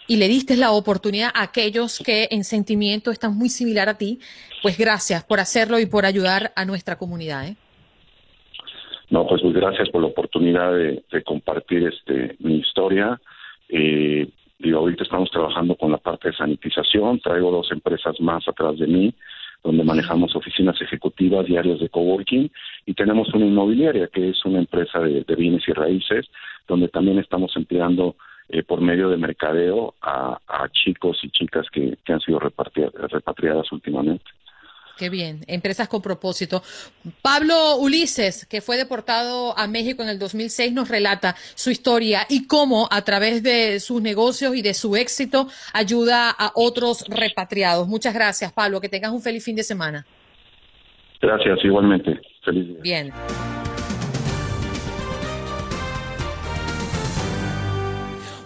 Speaker 1: y le diste la oportunidad a aquellos que en sentimiento están muy similar a ti, pues gracias por hacerlo y por ayudar a nuestra comunidad. ¿eh?
Speaker 13: No, pues, gracias por la oportunidad de, compartir este mi historia. Eh, estamos trabajando con la parte de sanitización, traigo dos empresas más atrás de mí, donde manejamos oficinas ejecutivas y de coworking, y tenemos una inmobiliaria, que es una empresa de, bienes y raíces, donde también estamos empleando eh, por medio de mercadeo a, chicos y chicas que, que han sido repatriadas últimamente.
Speaker 1: Qué bien, empresas con propósito. Pablo Ulises, que fue deportado a México en el 2006, nos relata su historia y cómo a través de sus negocios y de su éxito ayuda a otros repatriados. Muchas gracias, Pablo. Que tengas un feliz fin de semana.
Speaker 13: Gracias, igualmente. Feliz día.
Speaker 1: Bien.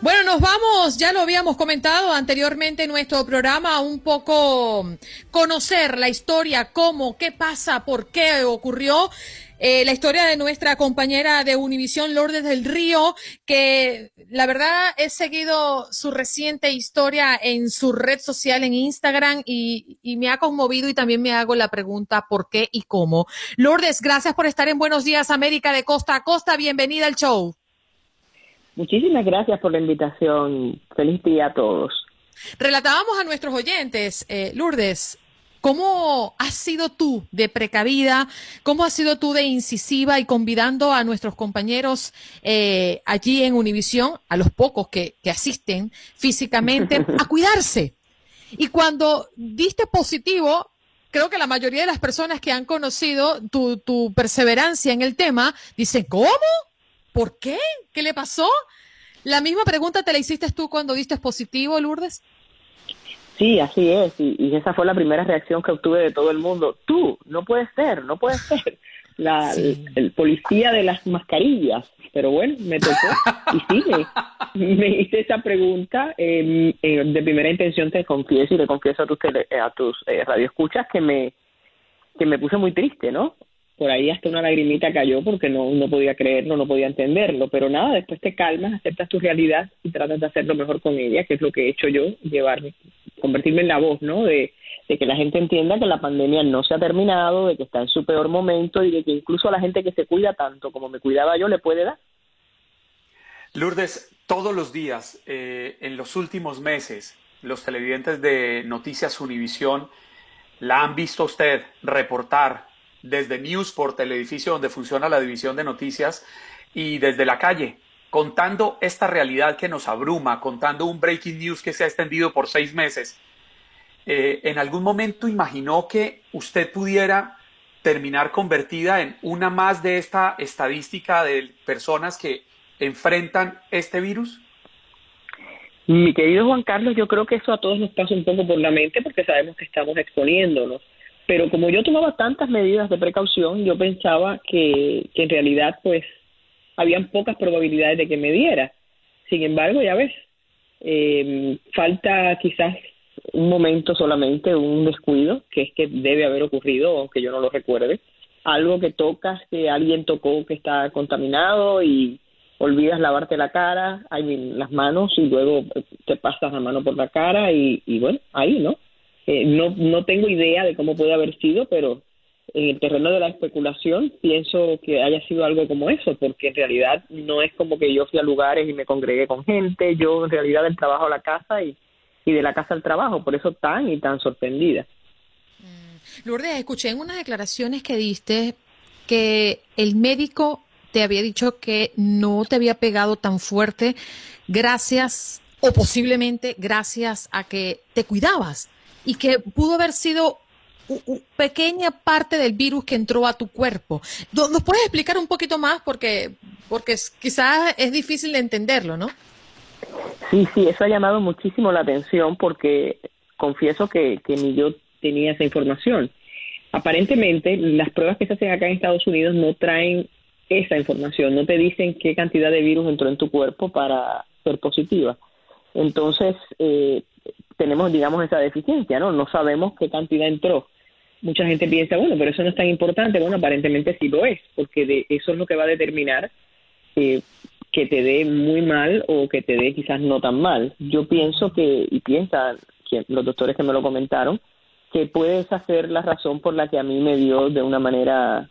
Speaker 1: Bueno, nos vamos, ya lo habíamos comentado anteriormente en nuestro programa, un poco conocer la historia, cómo, qué pasa, por qué ocurrió eh, la historia de nuestra compañera de Univisión, Lourdes del Río, que la verdad he seguido su reciente historia en su red social, en Instagram, y, y me ha conmovido y también me hago la pregunta por qué y cómo. Lourdes, gracias por estar en Buenos Días América de Costa a Costa. Bienvenida al show.
Speaker 14: Muchísimas gracias por la invitación. Feliz día a todos.
Speaker 1: Relatábamos a nuestros oyentes, eh, Lourdes, ¿Cómo has sido tú de precavida? ¿Cómo has sido tú de incisiva y convidando a nuestros compañeros eh, allí en Univisión, a los pocos que, que asisten físicamente, a cuidarse? Y cuando diste positivo, creo que la mayoría de las personas que han conocido tu, tu perseverancia en el tema dicen, ¿cómo? ¿Por qué? ¿Qué le pasó? La misma pregunta te la hiciste tú cuando diste positivo, Lourdes.
Speaker 14: Sí, así es, y, esa fue la primera reacción que obtuve de todo el mundo. Tú, no puedes ser, no puedes ser la, el, policía de las mascarillas. Pero bueno, me tocó y sí, me, hice esa pregunta eh, de primera intención, te confieso y le confieso a tus, a tus eh, radioescuchas que me, que me puse muy triste, ¿no? Por ahí hasta una lagrimita cayó porque no, no podía creerlo, no podía entenderlo, pero nada, después te calmas, aceptas tu realidad y tratas de hacerlo mejor con ella, que es lo que he hecho yo, llevarme, convertirme en la voz, ¿no? De, de que la gente entienda que la pandemia no se ha terminado, de que está en su peor momento y de que incluso a la gente que se cuida tanto como me cuidaba yo le puede dar.
Speaker 10: Lourdes, todos los días, eh, en los últimos meses, los televidentes de Noticias Univisión la han visto usted reportar desde Newsport, el edificio donde funciona la división de noticias, y desde la calle, contando esta realidad que nos abruma, contando un breaking news que se ha extendido por seis meses. Eh, ¿En algún momento imaginó que usted pudiera terminar convertida en una más de esta estadística de personas que enfrentan este virus?
Speaker 14: Mi querido Juan Carlos, yo creo que eso a todos nos pasa un poco por la mente porque sabemos que estamos exponiéndonos. Pero como yo tomaba tantas medidas de precaución, yo pensaba que, en realidad pues habían pocas probabilidades de que me diera. Sin embargo, ya ves, eh, falta quizás un momento solamente, un descuido, que es que debe haber ocurrido, aunque yo no lo recuerde, algo que tocas, que alguien tocó que está contaminado y olvidas lavarte la cara, hay las manos y luego te pasas la mano por la cara y bueno, ahí, ¿no? Eh, no, no tengo idea de cómo puede haber sido, pero en el terreno de la especulación pienso que haya sido algo como eso, porque en realidad no es como que yo fui a lugares y me congregué con gente, yo en realidad del trabajo a la casa y, y de la casa al trabajo, por eso tan y tan sorprendida.
Speaker 1: Mm. Lourdes, escuché en unas declaraciones que diste que el médico te había dicho que no te había pegado tan fuerte gracias o posiblemente gracias a que te cuidabas y que pudo haber sido una pequeña parte del virus que entró a tu cuerpo. ¿Nos puedes explicar un poquito más? Porque, porque quizás es difícil de entenderlo, ¿no?
Speaker 14: Sí, sí, eso ha llamado muchísimo la atención porque confieso que, que ni yo tenía esa información. Aparentemente, las pruebas que se hacen acá en Estados Unidos no traen esa información, no te dicen qué cantidad de virus entró en tu cuerpo para ser positiva. Entonces, eh, tenemos, digamos, esa deficiencia, ¿no? No sabemos qué cantidad entró. Mucha gente piensa, bueno, pero eso no es tan importante. Bueno, aparentemente sí lo es, porque de eso es lo que va a determinar eh, que te dé muy mal o que te dé quizás no tan mal. Yo pienso que, y piensan los doctores que me lo comentaron, que puede ser la razón por la que a mí me dio de una manera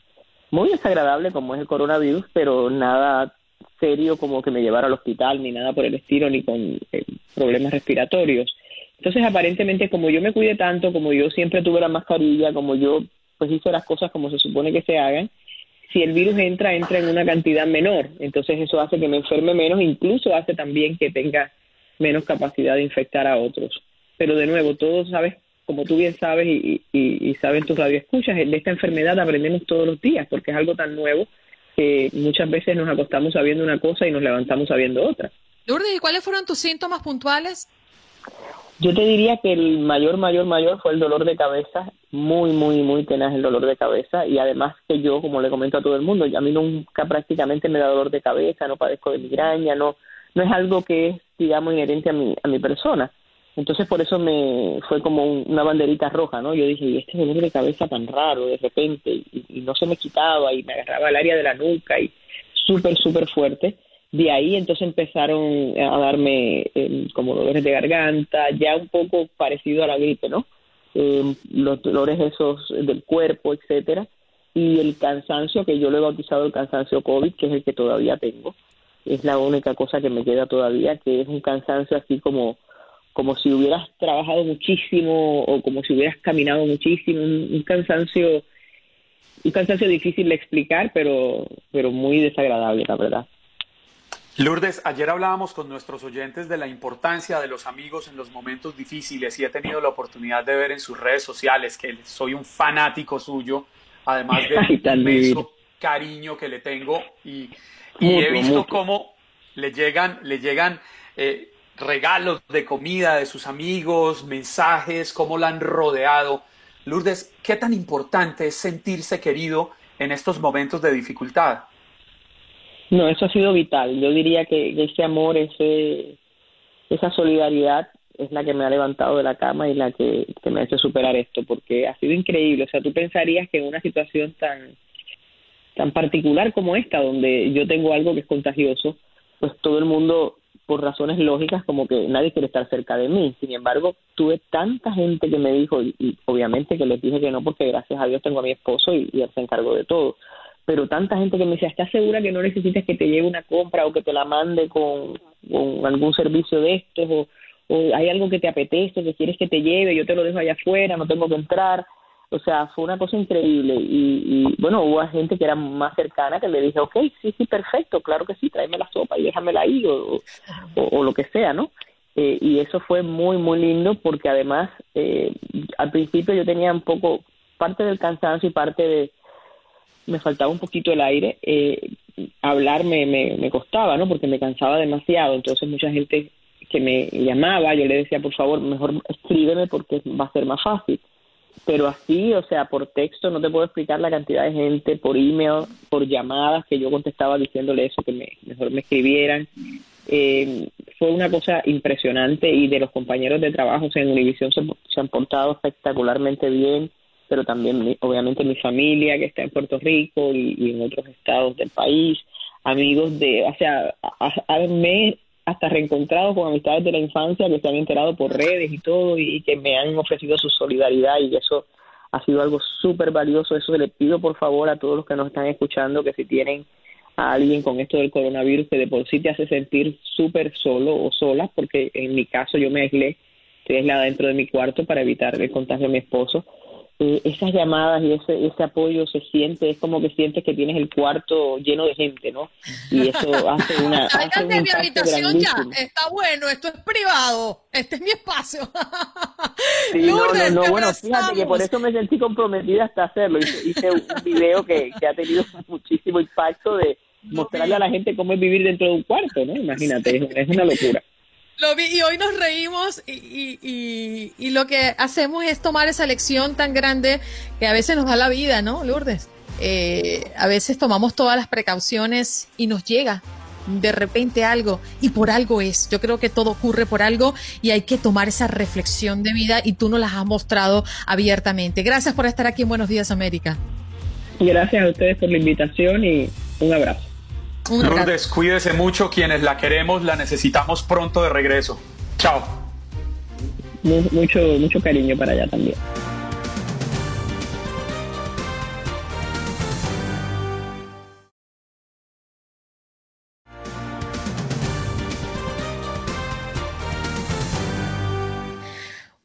Speaker 14: muy desagradable como es el coronavirus, pero nada serio como que me llevara al hospital, ni nada por el estilo, ni con eh, problemas respiratorios. Entonces, aparentemente, como yo me cuide tanto, como yo siempre tuve la mascarilla, como yo pues hice las cosas como se supone que se hagan, si el virus entra, entra en una cantidad menor. Entonces, eso hace que me enferme menos, incluso hace también que tenga menos capacidad de infectar a otros. Pero de nuevo, todos sabes, como tú bien sabes y, y, y saben tus radioescuchas, de esta enfermedad aprendemos todos los días, porque es algo tan nuevo que muchas veces nos acostamos sabiendo una cosa y nos levantamos sabiendo otra.
Speaker 1: Lourdes, ¿y cuáles fueron tus síntomas puntuales?
Speaker 14: Yo te diría que el mayor, mayor, mayor fue el dolor de cabeza, muy, muy, muy tenaz el dolor de cabeza y además que yo, como le comento a todo el mundo, a mí nunca prácticamente me da dolor de cabeza, no padezco de migraña, no, no es algo que es, digamos, inherente a mi, a mi persona. Entonces por eso me fue como una banderita roja, ¿no? Yo dije, y este dolor de cabeza tan raro de repente, y, no se me quitaba, y me agarraba el área de la nuca, y súper, súper fuerte. De ahí entonces empezaron a darme em, como dolores de garganta, ya un poco parecido a la gripe, ¿no? Em, los dolores esos del cuerpo, etcétera, y el cansancio, que yo lo he bautizado el cansancio COVID, que es el que todavía tengo, es la única cosa que me queda todavía, que es un cansancio así como como si hubieras trabajado muchísimo o como si hubieras caminado muchísimo, un, cansancio un cansancio difícil de explicar, pero pero muy desagradable, la verdad.
Speaker 10: Lourdes, ayer hablábamos con nuestros oyentes de la importancia de los amigos en los momentos difíciles y he tenido la oportunidad de ver en sus redes sociales que soy un fanático suyo, además del inmenso cariño que le tengo y, he visto cómo le llegan, le llegan eh, regalos de comida de sus amigos, mensajes, cómo la han rodeado. Lourdes, ¿qué tan importante es sentirse querido en estos momentos de dificultad?
Speaker 14: No, eso ha sido vital. Yo diría que ese amor, ese, esa solidaridad es la que me ha levantado de la cama y la que, me ha hecho superar esto, porque ha sido increíble. O sea, tú pensarías que en una situación tan, tan particular como esta, donde yo tengo algo que es contagioso, pues todo el mundo por razones lógicas como que nadie quiere estar cerca de mí. Sin embargo, tuve tanta gente que me dijo, y, obviamente que les dije que no, porque gracias a Dios tengo a mi esposo y, él se encargó de todo, pero tanta gente que me decía, ¿estás segura que no necesitas que te lleve una compra o que te la mande con, algún servicio de estos? O, hay algo que te apetece, que quieres que te lleve, yo te lo dejo allá afuera, no tengo que entrar. O sea, fue una cosa increíble. Y, bueno, hubo gente que era más cercana que le dije, ok, sí, sí, perfecto, claro que sí, tráeme la sopa y déjamela ahí o, o, lo que sea, ¿no? Eh, y eso fue muy, muy lindo porque además eh, al principio yo tenía un poco, parte del cansancio y parte de, me faltaba un poquito el aire, eh, hablar me, me, me costaba, ¿no? Porque me cansaba demasiado, entonces mucha gente que me llamaba, yo le decía, por favor, mejor escríbeme porque va a ser más fácil pero así, o sea, por texto no te puedo explicar la cantidad de gente, por email, por llamadas que yo contestaba diciéndole eso, que me, mejor me escribieran. Eh, fue una cosa impresionante y de los compañeros de trabajo en Univision se, se, han portado espectacularmente bien, pero también obviamente mi familia que está en Puerto Rico y, en otros estados del país, amigos de, o sea, me hasta reencontrado con amistades de la infancia que se han enterado por redes y todo y, que me han ofrecido su solidaridad y eso ha sido algo súper valioso. Eso le pido por favor a todos los que nos están escuchando que si tienen a alguien con esto del coronavirus que de por sí te hace sentir súper solo o sola, porque en mi caso yo me aislé, estoy aislada dentro de mi cuarto para evitar el contagio a mi esposo eh, esas llamadas y ese, ese apoyo se siente, es como que sientes que tienes el cuarto lleno de gente, ¿no? Y eso hace una...
Speaker 1: Hace de mi habitación ya, está bueno, esto es privado, este es mi espacio.
Speaker 14: no, no, no, bueno, fíjate que por eso me sentí comprometida hasta hacerlo. Hice, un video que, que ha tenido muchísimo impacto de mostrarle a la gente cómo es vivir dentro de un cuarto, ¿no? Imagínate, es una locura.
Speaker 1: Lo vi y hoy nos reímos y, y, y, lo que hacemos es tomar esa lección tan grande que a veces nos da la vida, ¿no, Lourdes? Eh, a veces tomamos todas las precauciones y nos llega de repente algo y por algo es. Yo creo que todo ocurre por algo y hay que tomar esa reflexión de vida y tú nos las has mostrado abiertamente. Gracias por estar aquí en Buenos Días América.
Speaker 14: Gracias a ustedes por la invitación y un abrazo.
Speaker 10: Lourdes, cuídese mucho. Quienes la queremos, la necesitamos pronto de regreso. Chao.
Speaker 14: Mucho, mucho cariño para allá también.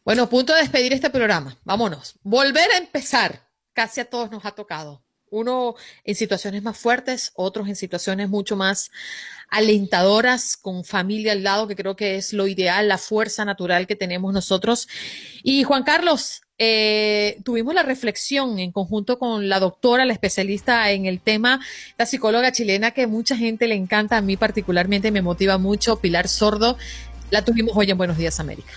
Speaker 1: Bueno, punto de despedir este programa. Vámonos. Volver a empezar. Casi a todos nos ha tocado. Uno en situaciones más fuertes, otros en situaciones mucho más alentadoras, con familia al lado, que creo que es lo ideal, la fuerza natural que tenemos nosotros. Y Juan Carlos, eh, tuvimos la reflexión en conjunto con la doctora, la especialista en el tema, la psicóloga chilena que mucha gente le encanta, a mí particularmente me motiva mucho, Pilar Sordo. La tuvimos hoy en Buenos Días América.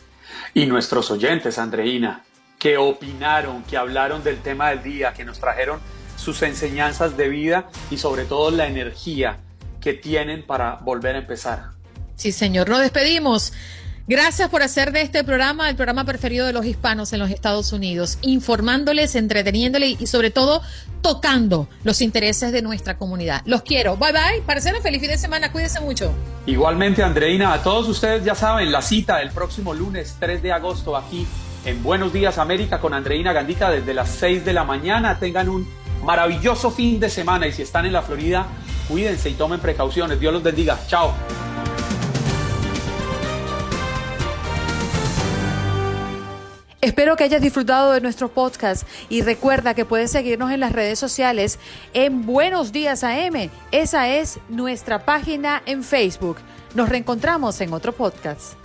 Speaker 10: Y nuestros oyentes, Andreina, que opinaron, que hablaron del tema del día, que nos trajeron sus enseñanzas de vida y sobre todo la energía que tienen para volver a empezar.
Speaker 1: Sí, señor, nos despedimos. Gracias por hacer de este programa el programa preferido de los hispanos en los Estados Unidos, informándoles, entreteniéndoles y sobre todo tocando los intereses de nuestra comunidad. Los quiero. Bye bye. Parcero, feliz fin de semana. Cuídense mucho.
Speaker 10: Igualmente, Andreina, a todos ustedes ya saben, la cita el próximo lunes 3 de agosto aquí en Buenos Días América con Andreina Gandita desde las 6 de la mañana. Tengan un maravilloso fin de semana y si están en la Florida, cuídense y tomen precauciones. Dios los bendiga. Chao.
Speaker 1: Espero que hayas disfrutado de nuestro podcast y recuerda que puedes seguirnos en las redes sociales en Buenos Días AM. Esa es nuestra página en Facebook. Nos reencontramos en otro podcast.